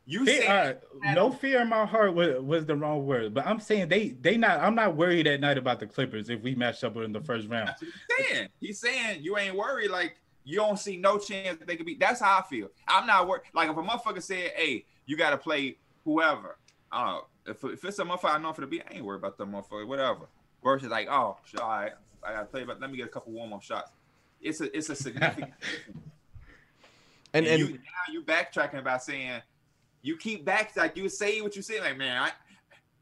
You all right, no fear in my heart was, was the wrong word, but I'm saying they they not. I'm not worried at night about the Clippers if we match up in the first round. He's saying. He's saying you ain't worried. Like you don't see no chance that they could be. That's how I feel. I'm not worried. Like if a motherfucker said, "Hey, you got to play whoever," I. If, if it's a motherfucker I know for the beat, I ain't worried about that motherfucker. Whatever. Versus like, oh, shit, all right, I gotta play, but let me get a couple warm up shots. It's a it's a significant. and and, and you now you backtracking about saying you keep back like you say what you say like man I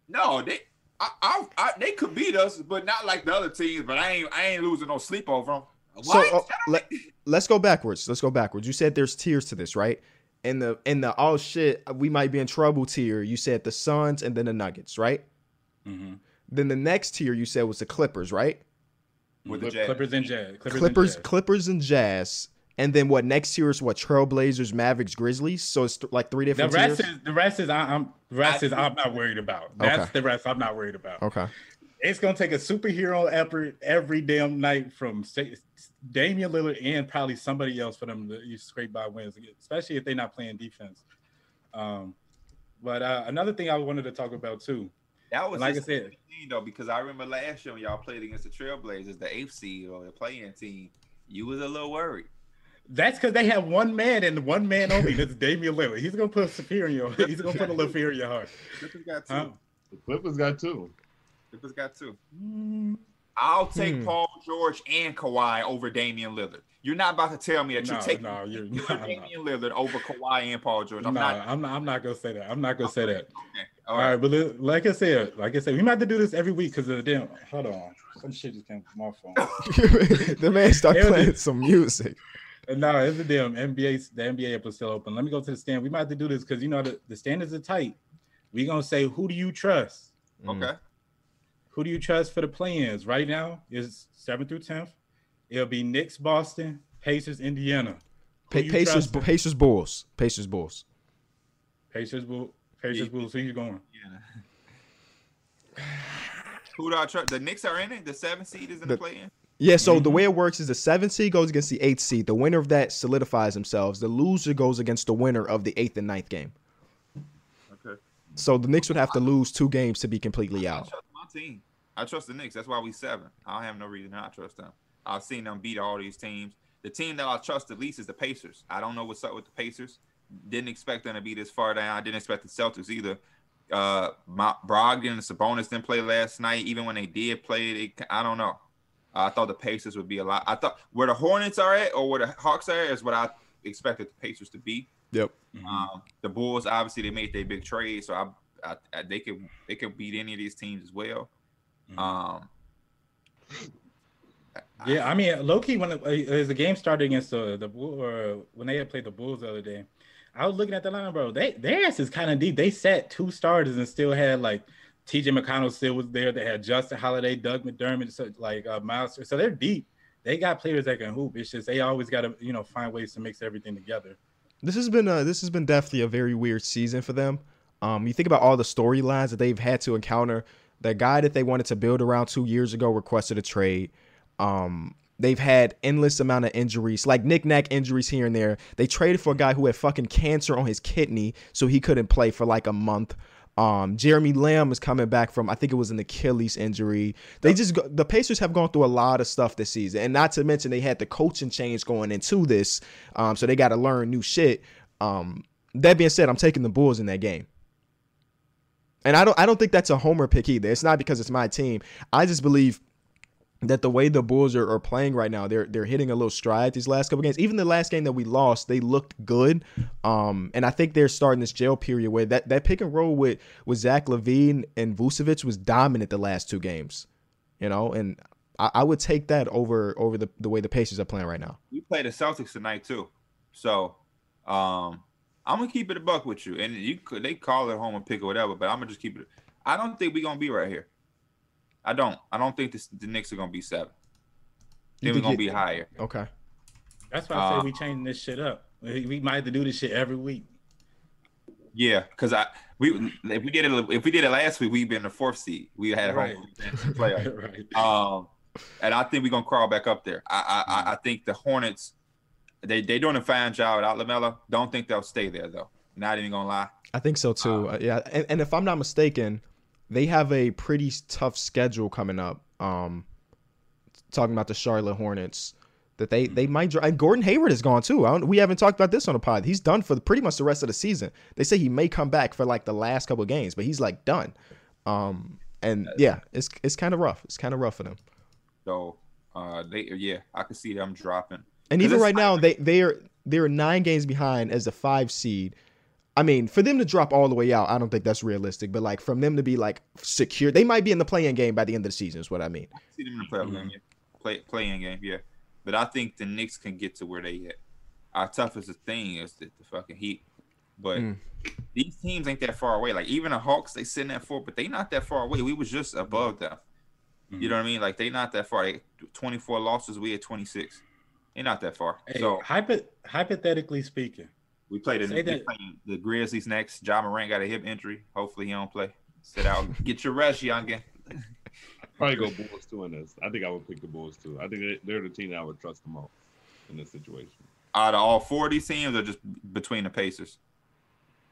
no they I, I, I they could beat us but not like the other teams but I ain't I ain't losing no sleep over them. So uh, let, let's go backwards. Let's go backwards. You said there's tiers to this, right? In the in the oh shit, we might be in trouble tier. You said the Suns and then the Nuggets, right? Mhm. Then the next tier you said was the Clippers, right? With the Clip- Jazz. Clippers and Jazz. Clippers, Clippers, And Jazz. Clippers and Jazz. And then what next tier is what Trailblazers, Mavericks, Grizzlies. So it's th- like three different. The different rest tiers. is the rest is I, I'm rest I- is I'm not worried about. That's Okay. the rest I'm not worried about. Okay. It's gonna take a superhero effort every damn night from Sa- Damian Lillard and probably somebody else for them to scrape by wins, especially if they're not playing defense. Um, but uh, another thing I wanted to talk about too. that was like I said- thing, though because I remember last year when y'all played against the Trailblazers the eighth seed or the playing team you was a little worried. That's because they have one man and one man only. That's Damian Lillard. He's gonna put some fear in your. He's gonna put a little fear in your heart. Clippers got two. Huh? The Clippers got two. Clippers got two. Mm, I'll take Hmm. Paul George and Kawhi over Damian Lillard. You're not about to tell me that No, you're taking no, you're you're no, no. Damian Lillard over Kawhi and Paul George. I'm No, not. I'm not. I'm not gonna say that. I'm not gonna say that. Okay. All All right, right. but like I said, like I said, we might have to do this every week because of the damn. Hold on, some shit just came from my phone. the man started It was- playing some music. And no, it's the damn NBA. The NBA app is still open. Let me go to the stand. We might have to do this because you know the, the standards are tight. We gonna say who do you trust? Mm. Okay. Who do you trust for the play-ins? Right now is seventh through tenth. It'll be Knicks, Boston, Pacers, Indiana. Pa- Pacers, trusting? Pacers, Bulls, Pacers, Bulls. Pacers, Bull, Pacers, Yeah. Bulls. Who you going? Yeah. Who do I trust? The Knicks are in it. The seventh seed is in the, The- play-in. Yeah, so the Mhm. way it works is the seventh seed goes against the eighth seed. The winner of that solidifies themselves. The loser goes against the winner of the eighth and ninth game. Okay. So the Knicks would have to lose two games to be completely I out. Team. I trust the Knicks. That's why we seven. I have no reason not to trust them. I've seen them beat all these teams. The team that I trust the least is the Pacers. I don't know what's up with the Pacers. Didn't expect them to be this far down. I didn't expect the Celtics either. Uh, my, Brogdon and Sabonis didn't play last night. Even when they did play, they, I don't know. I thought the Pacers would be a lot. I thought where the Hornets are at or where the Hawks are at is what I expected the Pacers to be. Yep. Um, the Bulls obviously they made their big trade, so I, I, I they could they could beat any of these teams as well. Mhm. Um, Yeah, I mean, low key when it, uh, as the game started against the the or when they had played the Bulls the other day, I was looking at the line, bro. They their ass is kind of deep. They sat two starters and still had like T.J. McConnell still was there. They had Justin Holiday, Doug McDermott, so, like uh, Miles. So they're deep. They got players that can hoop. It's just they always got to you know find ways to mix everything together. This has been a, this has been definitely a very weird season for them. Um, you think about all the storylines that they've had to encounter. The guy that they wanted to build around two years ago requested a trade. Um, they've had endless amount of injuries, like knick-knack injuries here and there. They traded for a guy who had fucking cancer on his kidney, so he couldn't play for like a month. Um, Jeremy Lamb is coming back from I think it was an Achilles injury. They just the Pacers have gone through a lot of stuff this season, and not to mention they had the coaching change going into this, um, so they got to learn new shit. Um, that being said, I'm taking the Bulls in that game. And I don't I don't think that's a homer pick either. It's not because it's my team. I just believe that the way the Bulls are, are playing right now, they're they're hitting a little stride these last couple games. Even the last game that we lost, they looked good. Um, and I think they're starting this jail period where that, that pick and roll with with Zach LaVine and Vucevic was dominant the last two games. You know, and I, I would take that over over the, the way the Pacers are playing right now. we play the Celtics tonight too, so um, I'm gonna keep it a buck with you, and you could they call it home and pick or whatever, but I'm gonna just keep it. I don't think we're gonna be right here. I don't. I don't think this, the Knicks are gonna be seven. You Then we're gonna it- be higher. Okay. That's why I say Uh, we changing this shit up. We we might have to do this shit every week. Yeah, because I we if we did it if we did it last week, we'd been the fourth seed. We had Right. home playoff. right. Um, and I think we're gonna crawl back up there. I I, I I think the Hornets, they they doing a fine job without LaMelo. Don't think they'll stay there though. Not even gonna lie. I think so too. Uh, yeah, and, and if I'm not mistaken, they have a pretty tough schedule coming up. Um, talking about the Charlotte Hornets, that they they might. dr- And Gordon Hayward is gone too. I don't, we haven't talked about this on the pod. He's done for the, pretty much the rest of the season. They say he may come back for like the last couple of games, but he's like done. Um, and yeah, it's it's kind of rough. It's kind of rough for them. So uh, they yeah, I can see them dropping. And 'Cause even right now, they they are they're nine games behind as the five seed. I mean, for them to drop all the way out, I don't think that's realistic. But like from them to be like secure, they might be in the playing game by the end of the season. Is what I mean. see them in the playoff game, yeah. play playing game, yeah. But I think the Knicks can get to where they at. Our toughest thing is the, the fucking Heat, but Mm. these teams ain't that far away. Like even the Hawks, they sitting at four, but they not that far away. We was just above them. You know what I mean? Like they not that far. They 24 losses, we at 26. They not that far. Hey, so hypo- hypothetically speaking, we played the that- playing the Grizzlies next. Ja Morant got a hip injury. Hopefully he don't play. Sit out. Get your rest, youngin. Probably go Bulls too in this. I think I would pick the Bulls too. I think they- they're the team that I would trust the most in this situation. Out of all four of these teams, or just between the Pacers.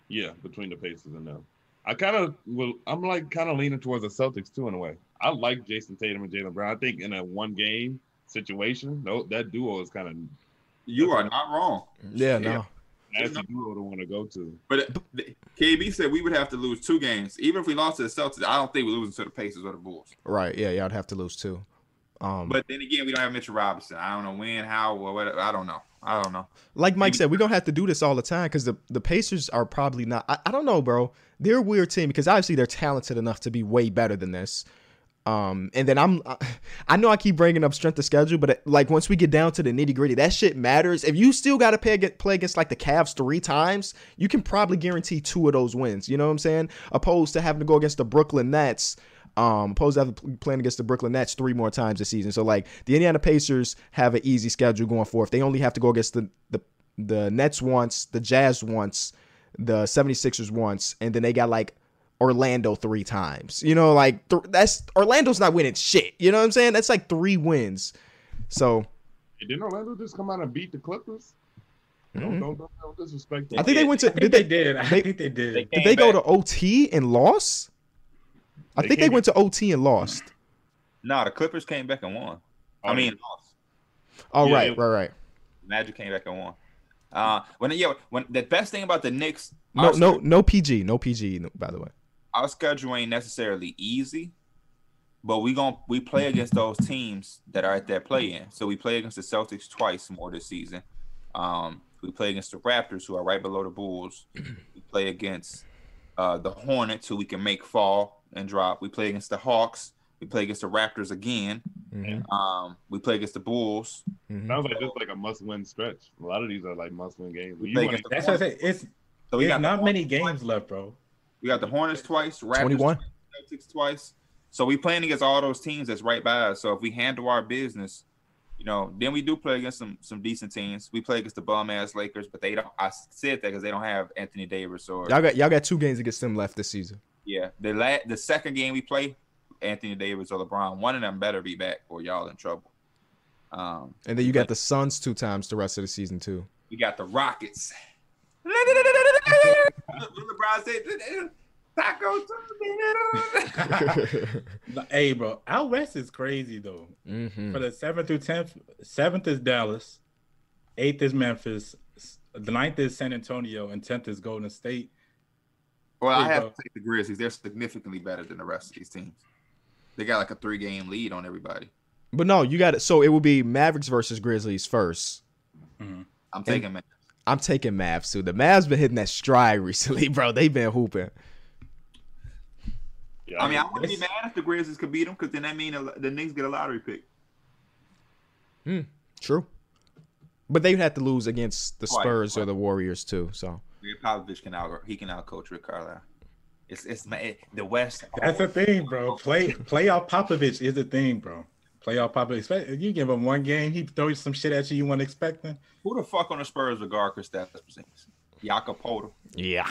Yeah, between the Pacers and them. I kind of well, I'm like kind of leaning towards the Celtics too in a way. I like Jayson Tatum and Jaylen Brown. I think in a one game situation, no, that duo is kind of You are not wrong. Yeah, Yeah. no. nasty duo to want to go to. But KB said we would have to lose two games. Even if we lost to the Celtics, I don't think we're losing to the Pacers or the Bulls. Right. Yeah. Yeah. I'd have to lose two. Um, But then again, we don't have Mitchell Robinson. I don't know when, how, or whatever. I don't know. I don't know. like Mike maybe- said, we're gonna have to do this all the time because the the Pacers are probably not. I, I don't know, bro. They're a weird team because obviously they're talented enough to be way better than this. Um, and then I'm, I know I keep bringing up strength of schedule, but like once we get down to the nitty gritty, that shit matters. If you still got to play play against like the Cavs three times, you can probably guarantee two of those wins. You know what I'm saying? Opposed to having to go against the Brooklyn Nets. Um, opposed to having playing against the Brooklyn Nets three more times this season. So like the Indiana Pacers have an easy schedule going forth. They only have to go against the the the Nets once, the Jazz once, the 76ers once, and then they got like Orlando three times. You know, like th- that's Orlando's not winning shit. You know what I'm saying? That's like three wins. So Hey, didn't Orlando just come out and beat the Clippers? Don't, Mhm. don't, don't, don't disrespect them. I think they went to did they, they did. I they- think they did. they- did they go to. OT and lost? I think they came went to OT and lost. No, the Clippers came back and won. I Oh, mean, lost. Oh Yeah, right, right, right. Magic came back and won. Uh, when yeah, when the best thing about the Knicks, No, no, no PG, no PG. By the way, our schedule ain't necessarily easy, but we gon' we play against those teams that are at that play in. So we play against the Celtics twice more this season. Um, we play against the Raptors, who are right below the Bulls. we play against uh, the Hornets, who we can make fall and drop. We play against the Hawks. We play against the Raptors again. Mhm, Um, we play against the Bulls. mhm. Sounds like just like a must-win stretch. A lot of these are like must-win games. We You play against the That's what I say. It's, So we it's got not many games left, bro. We got the Hornets twice, Raptors 21. twice, Celtics twice. So we playing against all those teams that's right by us. So if we handle our business, you know, then we do play against some some decent teams. We play against the bum ass Lakers, but they don't. I said that because they don't have Anthony Davis or Y'all got y'all got two games against them left this season. yeah. The la- the second game we play, Anthony Davis or LeBron, one of them better be back or y'all in trouble. Um, And then you got the Suns two times the rest of the season too. we got the Rockets. LeBron said, "Taco Tuesday." But, Hey, bro, out west is crazy though. Mhm. For the seventh through tenth, seventh is Dallas, eighth is Memphis, the ninth is San Antonio, and tenth is Golden State. Well, I have bro. to take the Grizzlies. They're significantly better than the rest of these teams. They got like a three game lead on everybody. But no, you got it. So it will be Mavericks versus Grizzlies first. I'm taking man. I'm taking Mavs too. The Mavs been hitting that stride recently, bro. They've been hooping. Yeah, I mean, I wouldn't be mad if the Grizzlies could beat them because then that mean the the Knicks get a lottery pick. Hmm. True. But they'd have to lose against the Right, Spurs or the Warriors too. So Popovich can out he can out coach Rick Carlisle. It's it's it, the West. That's the thing, bro. Play playoff Popovich is the thing, bro. Playoff probably Espe- You give him one game, he throws some shit at you you weren't expecting. Who the fuck on the Spurs would guard Kristaps Porzingis? Jakob Poeltl. Yeah.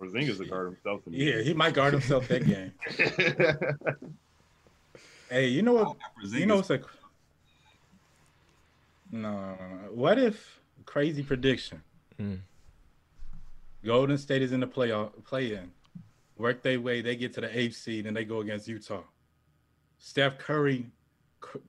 Porzingis will guard himself. In the Yeah, he might guard himself that game. Hey, you know what? You know what's a no, no, no, no. What if crazy prediction? Mm. Golden State is in the playoff play in. Work their way, they get to the eighth seed and they go against Utah. Steph Curry c-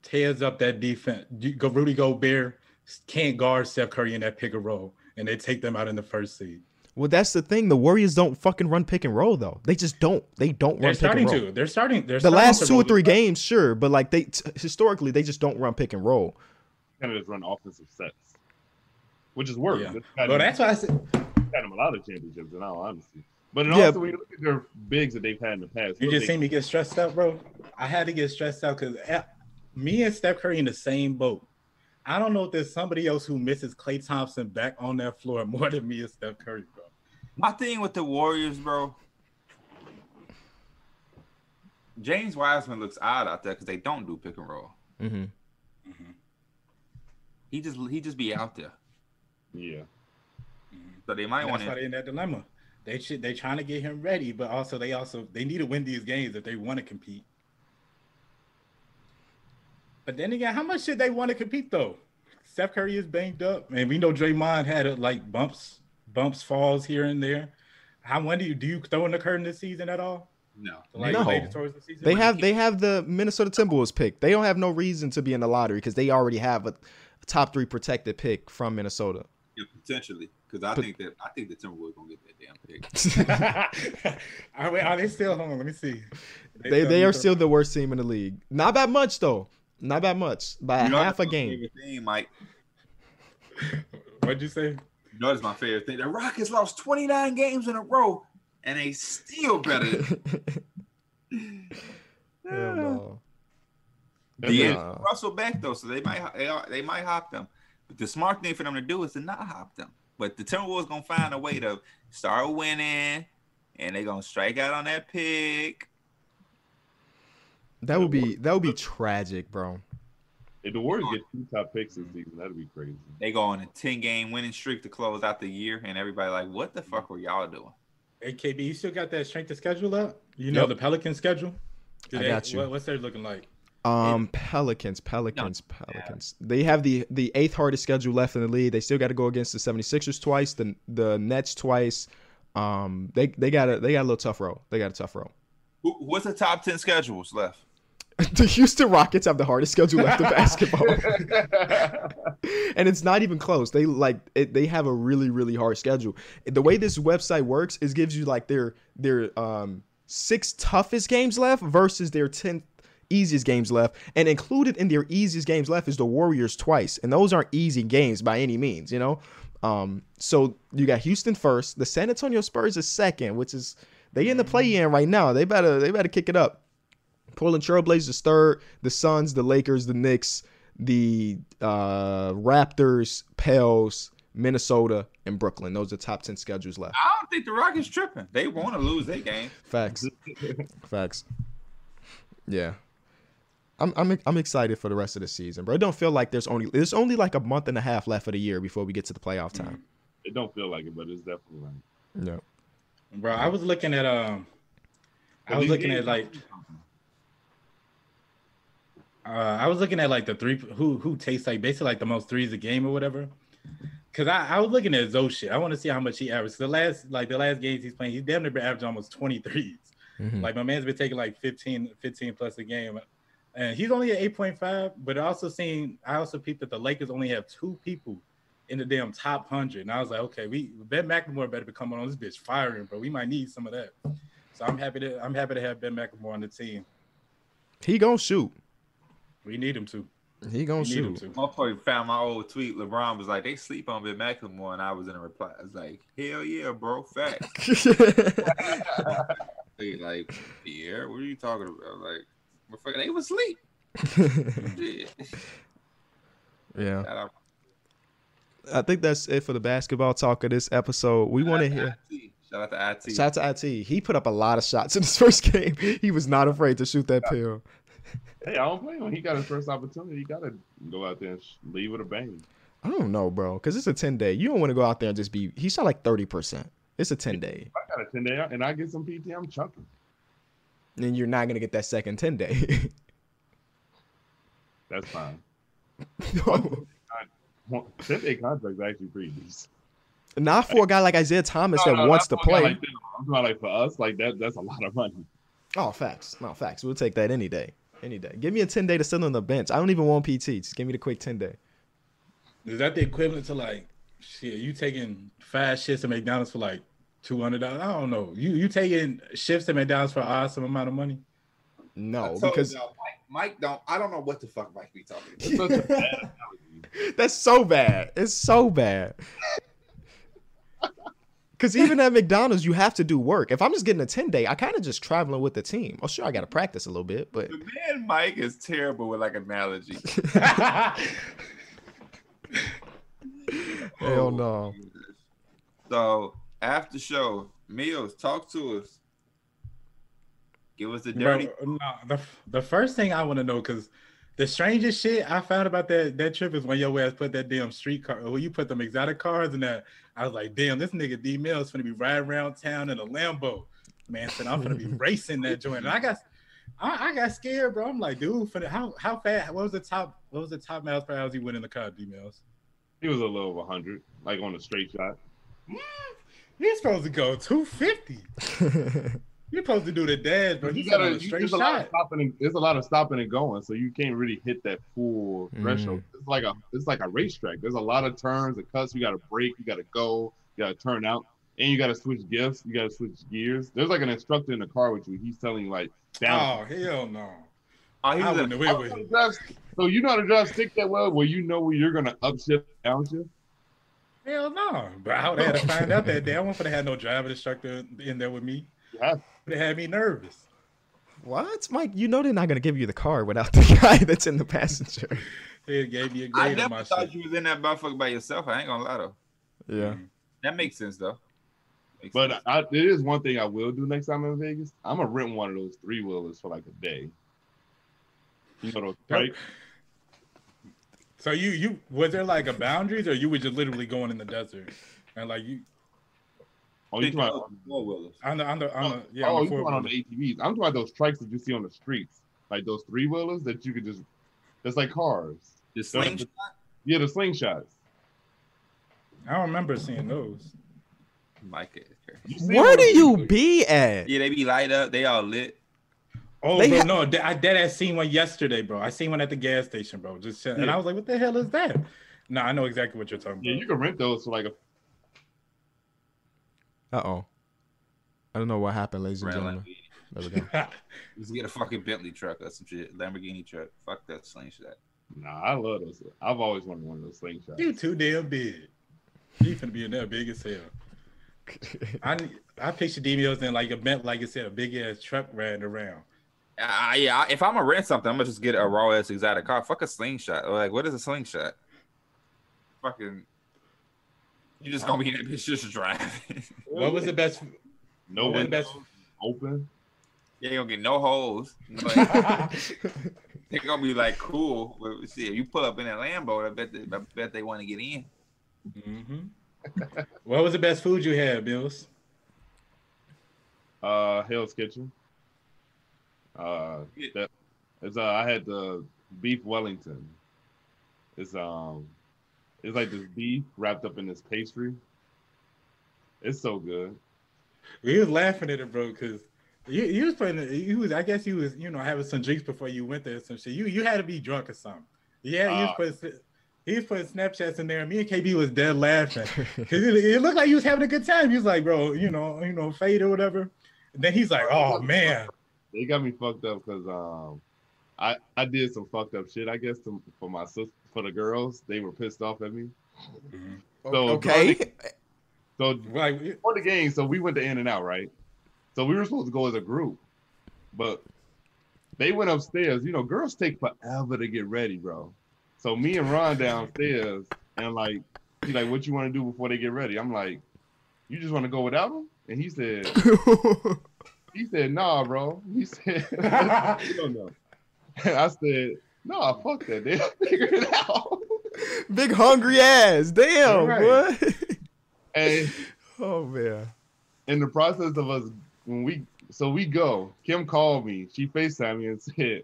tears up that defense. You- Go Rudy Gobert can't guard Steph Curry in that pick and roll, and they take them out in the first seed. Well, that's the thing. The Warriors don't fucking run pick and roll though. They just don't. They don't They're run pick and starting roll. to. They're starting. They're The starting last two or three the- games, sure, but like they t- historically they just don't run pick and roll. kind of just run offensive sets, which is worse. Yeah. That's got Well, that's why I said got them a lot of championships in all honesty. But in Yeah. also when you look at their bigs that they've had in the past, You just they- seen me get stressed out, bro. I had to get stressed out because eh, me and Steph Curry in the same boat. I don't know if there's somebody else who misses Klay Thompson back on that floor more than me and Steph Curry, bro. My thing with the Warriors, bro. James Wiseman looks odd out there because they don't do pick and roll. hmm He just he just be out there. yeah. So they might And want That's why to. they in that dilemma. They should they trying to get him ready, but also they also they need to win these games if they want to compete. But then again, how much should they want to compete though? Steph Curry is banged up, and we know Draymond had uh, like bumps, bumps, falls here and there. How when do you do you throw in the curtain this season at all? No. Like No. later the season? They have they have the Minnesota Timberwolves pick. They don't have no reason to be in the lottery because they already have a, a top three protected pick from Minnesota. Yeah, potentially, because I But- think that I think the Timberwolves gonna get that damn pick. are, we, are they still? Hold on, let me see. they still they are still the worst team in the league. Not that much though. Not that much. By You know half a game. Thing, Mike. What'd you say? You know that's my favorite thing. The Rockets lost 29 games in a row, and they still better. than- Hell no. Yeah, Nah. Russell back though, so they might they, are, they might hop them. But the smart thing for them to do is to not hop them. But the Timberwolves gonna find a way to start winning, and they're gonna strike out on that pick. That would be that would be tragic, bro. If the Warriors get two top picks this season, that'd be crazy. They go on a 10 game winning streak to close out the year, and everybody like, what the fuck were y'all doing? AKB, you still got that strength of schedule up? You know Yep. the Pelican schedule? Do I they- got you. What, what's theirs looking like? Um, Pelicans, Pelicans, Pelicans. They have the the eighth hardest schedule left in the league. They still got to go against the 76ers twice, the the Nets twice. Um, they they got a they got a little tough row. They got a tough row. What's the top 10 schedules left? The Houston Rockets have the hardest schedule left in basketball, and it's not even close. They like it, they have a really really hard schedule. The way this website works is gives you like their their um six toughest games left versus their 10 easiest games left. And included in their easiest games left is the Warriors twice. And those aren't easy games by any means you know? Um so you got Houston first. The San Antonio Spurs is second which is they in the play in right now. They better they better kick it up Portland Trailblazers third the Suns the Lakers the Knicks the uh Raptors Pels Minnesota and Brooklyn those are the top 10 schedules left I don't think the Rockets tripping. They want to lose their game. Facts. Facts. Yeah. I'm I'm I'm excited for the rest of the season, bro. It don't feel like there's only there's only like a month and a half left of the year before we get to the playoff time. It don't feel like it, but it's definitely like No. Bro, I was looking at um I was looking games- at like uh I was looking at like the three who who takes like basically like the most threes a game or whatever. Cause I, I was looking at Zoe shit. I want to see how much he averaged. The last like the last games he's playing, he's damn near been averaging almost 20 threes. Mhm. Like my man's been taking like 15, 15 plus a game. And he's only at 8.5, but I also seen I also peeped that the Lakers only have two people in the damn top hundred. And I was like, okay, we Ben McLemore better be coming on this bitch firing, bro. We might need some of that. So I'm happy to I'm happy to have Ben McLemore on the team. He gonna shoot. We need him to. He gonna We need him shoot. to. Motherfucker found my old tweet. LeBron was like, they sleep on Ben McLemore, and I was in a reply. I was like, hell yeah, bro, facts. Like, Pierre, what are you talking about? Like, motherfucker, they was asleep. Shit. yeah. I think that's it for the basketball talk of this episode. We want to hear. IT. Shout out to IT. Shout out to IT. He put up a lot of shots in his first game. He was not afraid to shoot that pill. Hey, I don't blame him. He got his first opportunity. He got to go out there and sh- leave with a bang. I don't know, bro, because it's a ten day. You don't want to go out there and just be. He shot like thirty percent. It's a ten day, I got a 10 day out and I get some PT, I'm chucking. and you're not gonna get that second ten day. That's fine. no. 10 day contract is actually pretty decent. Not for a guy like Isaiah Thomas No, that no, wants to not for a guy play. Like. I'm talking like for us, like that. That's a lot of money. Oh, facts. No, facts. We'll take that any day. Any day. Give me a 10 day to sit on the bench. I don't even want PT. Just give me the quick 10 day. Is that the equivalent to like shit? You taking five shifts at McDonald's for like two hundred dollars? I don't know. You you taking shifts at McDonald's for an awesome amount of money? No, So, because no, Mike, Mike don't. I don't know what the fuck Mike be talking about. It's such a bad analogy. that's so bad. It's so bad. Because even at McDonald's, you have to do work. If I'm just getting a 10 day, I kind of just traveling with the team. Oh, sure, I got to practice a little bit, but The man Mike is terrible with like analogy. hell oh, no. So after show, Meals, talk to us. Give us the Bro, dirty. no, the, the first thing I want to know because the strangest shit I found about that that trip is when your ass put that damn street car when you put them exotic cars in that. I was like, damn, this nigga D Mills finna be riding around town in a Lambo. Man said I'm gonna be racing that joint. And I got I, I got scared, bro. I'm like, dude, finna, how how fast? What was the top? What was the top miles per hour he went in the car, D Mills? He was a little over 100, like on a straight shot. He's supposed to go 250. You're supposed to do the dash, but He's gotta, a straight there's a lot of stopping. And, there's a lot of stopping and going, so you can't really hit that full Mm. threshold. It's like a, it's like a racetrack. There's a lot of turns and cuts. You got to brake. You got to go. You got to turn out, and you got to switch gifts. You got to switch gears. There's like an instructor in the car with you. He's telling you like down. Oh hell no! Oh, he I was wouldn't in, have went with it. So you know how to drive stick that well, where you know where you're gonna upshift, downshift. Hell no. But I would have had to find out that day. I wasn't gonna have no driving instructor in there with me. You have had me nervous. what? Mike, you know they're not going to give you the car without the guy that's in the passenger. It gave me a I grade on my never thought shit. you was in that motherfucker by yourself. I ain't gonna lie though. Yeah. Mm. That makes sense though. Makes But sense. I, it is one thing I will do next time I'm in Vegas. I'm gonna rent one of those three wheelers for like a day. You know those, right? So you you was there like a boundaries or you were just literally going in the desert and like you Oh, you talking about? four wheelers. on the on the on oh, the yeah oh, on you the talking on the ATVs? I'm talking about those trikes that you see on the streets, like those three wheelers that you could just. That's like cars. The slingshot. Yeah, the slingshots. I don't remember seeing those. Mike is crazy. You see Where one do you be at? Yeah, they be light up. They all lit. Oh They bro, ha- no, I dead ass seen one yesterday, bro. I seen one at the gas station, bro. Just and Yeah. I was like, what the hell is that? No, I know exactly what you're talking Yeah, about. Yeah, you can rent those for like a. Uh oh. I don't know what happened, ladies and Red gentlemen. Lamborghini. There we go. Just get a fucking Bentley truck or some shit. Lamborghini truck. Fuck that slingshot. Nah, I love those. I've always wanted one of those slingshots. you too damn big. You finna be in there big as hell. I I picture D Mills in like a bent, like I said, a big ass truck riding around. Uh, yeah, if I'm gonna rent something, I'm gonna just get a raw ass exotic car. Fuck a slingshot. Like, what is a slingshot? Fucking, you just gonna be in that bitch just driving. What was the best? No what was the best? open. Yeah, you ain't gonna get no holes. But they're gonna be like cool. But see, if you pull up in that Lambo, I bet they, I bet they want to get in. Mm-hmm. what was the best food you had, Bills? Uh, Hell's Kitchen. Uh, that it's uh, I had the beef Wellington. It's um, it's like this beef wrapped up in this pastry. It's so good. He was laughing at it, bro, because you, you was putting you was I guess you was you know having some drinks before you went there, or some shit. You you had to be drunk or something. Yeah, he was Ah. putting he was putting Snapchats in there. and Me and KB was dead laughing because it, it looked like he was having a good time. He was like, bro, you know, you know, fade or whatever. And then he's like, oh man, They got me fucked up because um, I I did some fucked up shit. I guess to, for my sis for the girls, they were pissed off at me. Mm-hmm. So okay. So like for the game, so we went to In and Out, right? So we were supposed to go as a group, but they went upstairs. You know, girls take forever to get ready, bro. So me and Ron downstairs, and like He's like, what you want to do before they get ready? I'm like, you just want to go without them? And he said, he said, nah, bro. He said, you don't know. And I said, nah, fuck that. They'll figure it out. Big hungry ass. Damn, Right. boy. And oh man. in the process of us, when we, so we go, Kim called me. She FaceTimed me and said,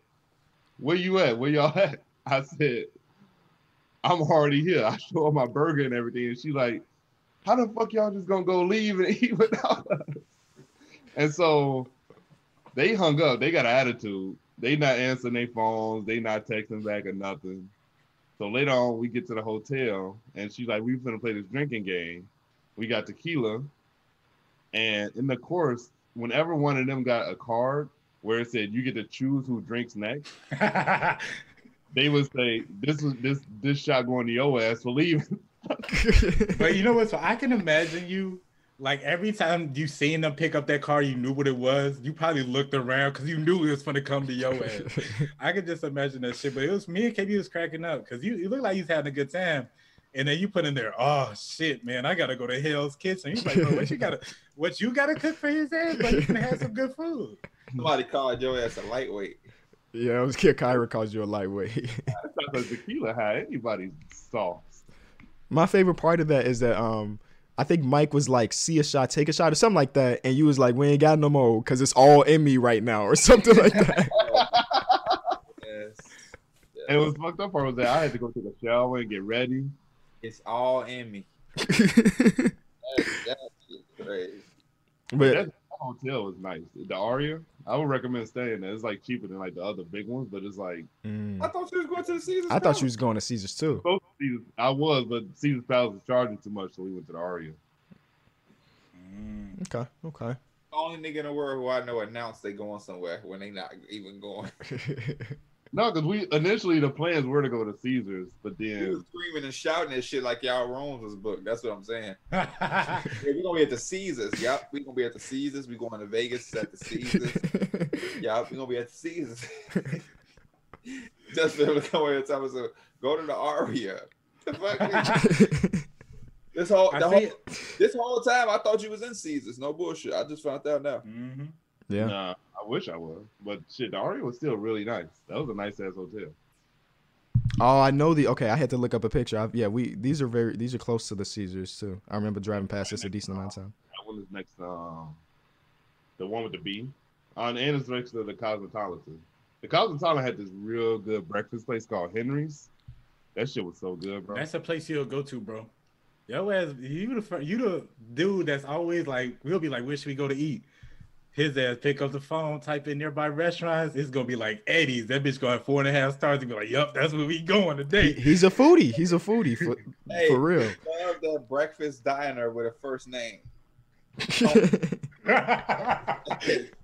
where you at? Where y'all at? I said, I'm already here. I show her my burger and everything. And she like, how the fuck y'all just gonna go leave and eat without us? And so they hung up. They got an attitude. They not answering their phones. They not texting back or nothing. So later on, we get to the hotel and she's like, we finna play this drinking game. We got tequila. And in the course, whenever one of them got a card where it said you get to choose who drinks next, they would say, This was this this shot going to your ass for leaving. but you know what? So I can imagine you like every time you seen them pick up that car, you knew what it was. You probably looked around because you knew it was gonna come to your ass. I could just imagine that shit. But it was me and KB was cracking up because you, you look like he's having a good time. And then you put in there, oh shit, man, I gotta go to Hell's Kitchen. He's like, what you gotta what you gotta cook for his ass? But you can have some good food. Somebody called your ass a lightweight. yeah, it was Kid Kyra calls you a lightweight. That's not the tequila had anybody's sauce. My favorite part of that is that um I think Mike was like, see a shot, take a shot, or something like that, and you was like, we ain't got no more because it's all in me right now, or something like that. Yes. And it was fucked up part was that I had to go take a shower and get ready. It's all in me. That, that's crazy. but That hotel was nice. The Aria, I would recommend staying there. It's like cheaper than like the other big ones, but it's like mm, I thought you was going to the Caesars. I thought you Palace. was going to Caesars too. supposed to Caesars- I was, but Caesar's Palace was charging too much, so we went to the Aria. Okay, okay. only nigga in the world who I know announced they going somewhere when they not even going. No, because we initially the plans were to go to Caesars, but He was then screaming and shouting that shit like y'all rooms was booked. That's what I'm saying. yeah, Yeah, we gonna be at the Caesars. Yep, we're gonna be at the Caesars. We going to Vegas at the Caesars. Yep, we're gonna be at the Caesars. Just for him to come here and tell us to go to the Aria. The fuck? This whole, I the whole this whole time I thought you was in Caesars. No bullshit. I just found out now. hmm yeah. nah, I wish I was. But shit, the Aria was still really nice. That was a nice ass hotel. Oh, I know the. Okay, I had to look up a picture. I, yeah, we these are very these are close to the Caesars too. I remember driving past this a decent amount of time. That one is next to um, the one with the B. On and it's next to the Cosmopolitan. The Cosmopolitan had this real good breakfast place called Henry's. That shit was so good, bro. That's a place you'll go to, bro. Yo, ass, you the you the dude that's always like, we'll be like, where should we go to eat? His ass pick up the phone, type in nearby restaurants. It's gonna be like Eddie's. That bitch going to four and a half stars. He be like, yup, that's where we going He, today. he's a foodie. He's a foodie for Hey. for real. Love that breakfast diner with a first name.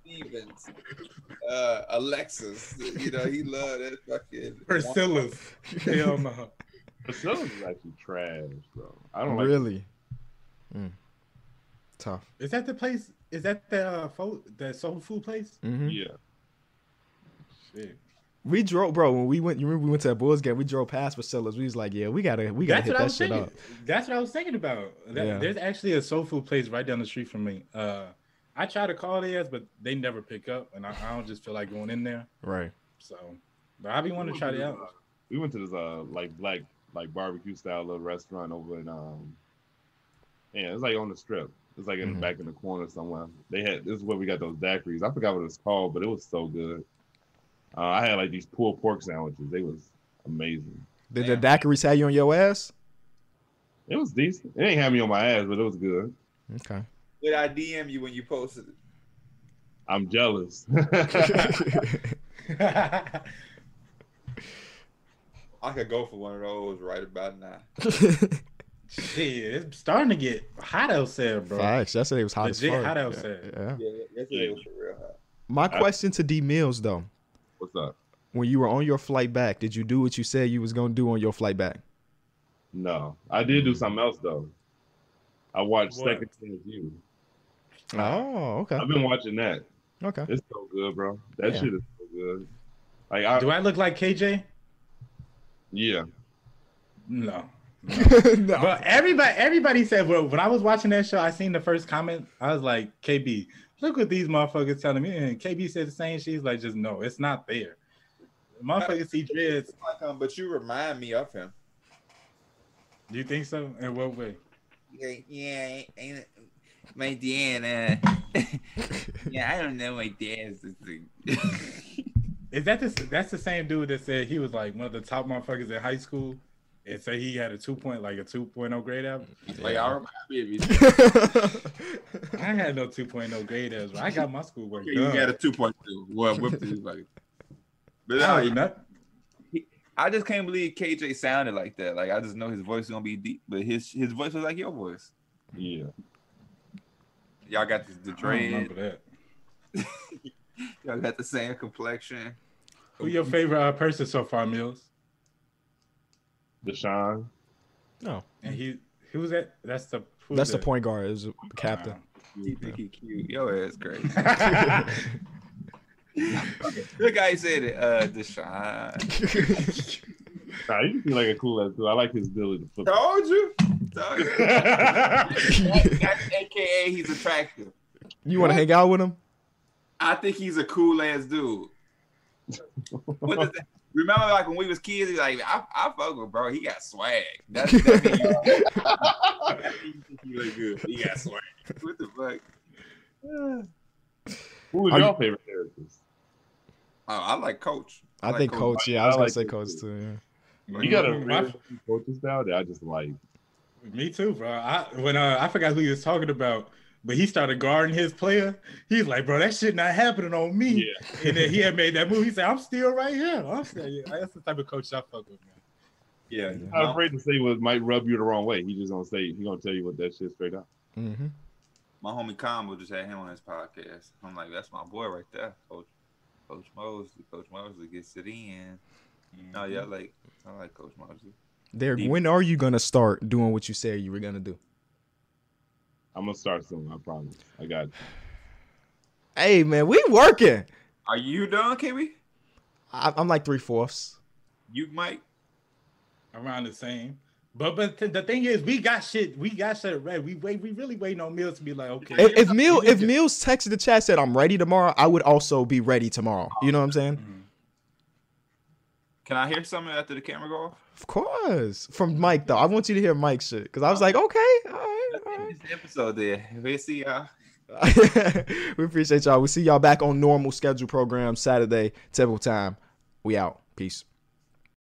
Stevens, uh, Alexis. You know, he loved that fucking Priscilla's. Hell no. Priscilla's is actually trash, bro. I don't like really. Mm. Tough. Is that the place? Is that the uh, fo- the soul food place? hmm Yeah. Shit. We drove, bro. When we went, you remember we went to that Bulls game. We drove past Priscilla's. We was like, yeah, we gotta, we gotta That's hit what I that was shit thinking. up. That's what I was thinking about. That- Yeah. There's actually a soul food place right down the street from me. Uh, I try to call theirs, but they never pick up, and I, I don't just feel like going in there. Right. So, but I be wanting to try it out. We went to this uh like black like barbecue style little restaurant over in um yeah, it's like on the strip. It's like in Mhm. the back in the corner somewhere. They had this is where we got those daiquiris. I forgot what it's called, but it was so good. Uh, I had like these pulled pork sandwiches. They was amazing. Did the daiquiris have you on your ass? It was decent. It ain't had me on my ass, but it was good. Okay. Did I DM you when you posted it? I'm jealous. I could go for one of those right about now. Shit, it's starting to get hot outside, bro. Facts. Yesterday was hot Legit as fuck. hot outside. Yeah. Yeah, yesterday was real hot. My I- question to D Mills though, What's up? when you were on your flight back, did you do what you said you was gonna do on your flight back? No, I did do mm. something else though. I watched What? Second Chance You. Oh, okay. I've been watching that. Okay. It's so good, bro. That Yeah. shit is so good. Like, I, Do I look like KJ? yeah, No. no. But everybody, everybody said well, when I was watching that show, I seen the first comment. I was like, KB, look what these motherfuckers telling me. And KB said the same. She's like, just no, it's not there. Motherfuckers see dreads. Like, but you remind me of him. Do you think so? In what way? Yeah, yeah, ain't, my dad. Uh, yeah, I don't know my dad's. Is that the that's the same dude that said he was like one of the top motherfuckers in high school and say he had a two point like a 2.0 grade average? Like I remind me of you. I had no 2.0 grade average. I got my schoolwork Okay, done. you got a two point two. Well, with this, like, but I don't. I just can't believe KJ sounded like that. Like I just know his voice is gonna be deep, but his his voice was like your voice. Yeah. Y'all got the, the I don't dread. remember that. Y'all got the same complexion. Who your favorite uh, person so far, Mills? Deshaun. no, And he who was that? That's the that's the that? point guard. Is the captain. You think he cute? Yo, it's great. Uh, the guy said it. Uh, Deshaun. Nah, he seems like a cool ass dude. I like his ability to flip. Told you. Told you. That- that's AKA he's attractive. you want to hang out with him? I think he's a cool ass dude. What is that? Remember, like when we was kids, he's like, I, I fuck with bro. He got swag. That's that mean you- that mean you think he look good. He got swag. What the fuck? Who was Are your you- favorite characters? Oh, I like Coach. I like think coach. Yeah, I I was gonna like say Coach coach too. too. Yeah. You got a My- real coaches now that I just like. Me too, bro. I when uh, I forgot who he was talking about, but he started guarding his player. He's like, bro, that shit not happening on me. Yeah. And then he had made that move. He said, I'm still right here. I'm still. Yeah, that's the type of coach I fuck with, man. Yeah. I'm afraid to say what might rub you the wrong way. He just gonna say he gonna tell you what that shit straight up. Mm-hmm. My homie Combo just had him on his podcast. I'm like, that's my boy right there, Coach. Coach Mosley. Coach Mosley gets it in. Oh yeah, I like I like Coach Mosley. Derek, Deep. when are you gonna start doing what you said you were gonna do? I'm gonna start soon. I promise. I got. It. Hey man, we working. Are you done, Kimmy? I, I'm like three fourths. You Mike? Around the same. But but th- the thing is, we got shit. We got shit ready. We wait. We really waiting on Mills to be like, okay. If, if Mill if to- Mills texted the chat said I'm ready tomorrow, I would also be ready tomorrow. You know what I'm saying? Mhm. Can I hear something after the camera go off? Of course. From Mike though, I want you to hear Mike's shit because I was like, okay, all right, all right. This episode there. We'll see y'all. we appreciate y'all. We see y'all back on normal schedule program Saturday, typical time. We out. Peace.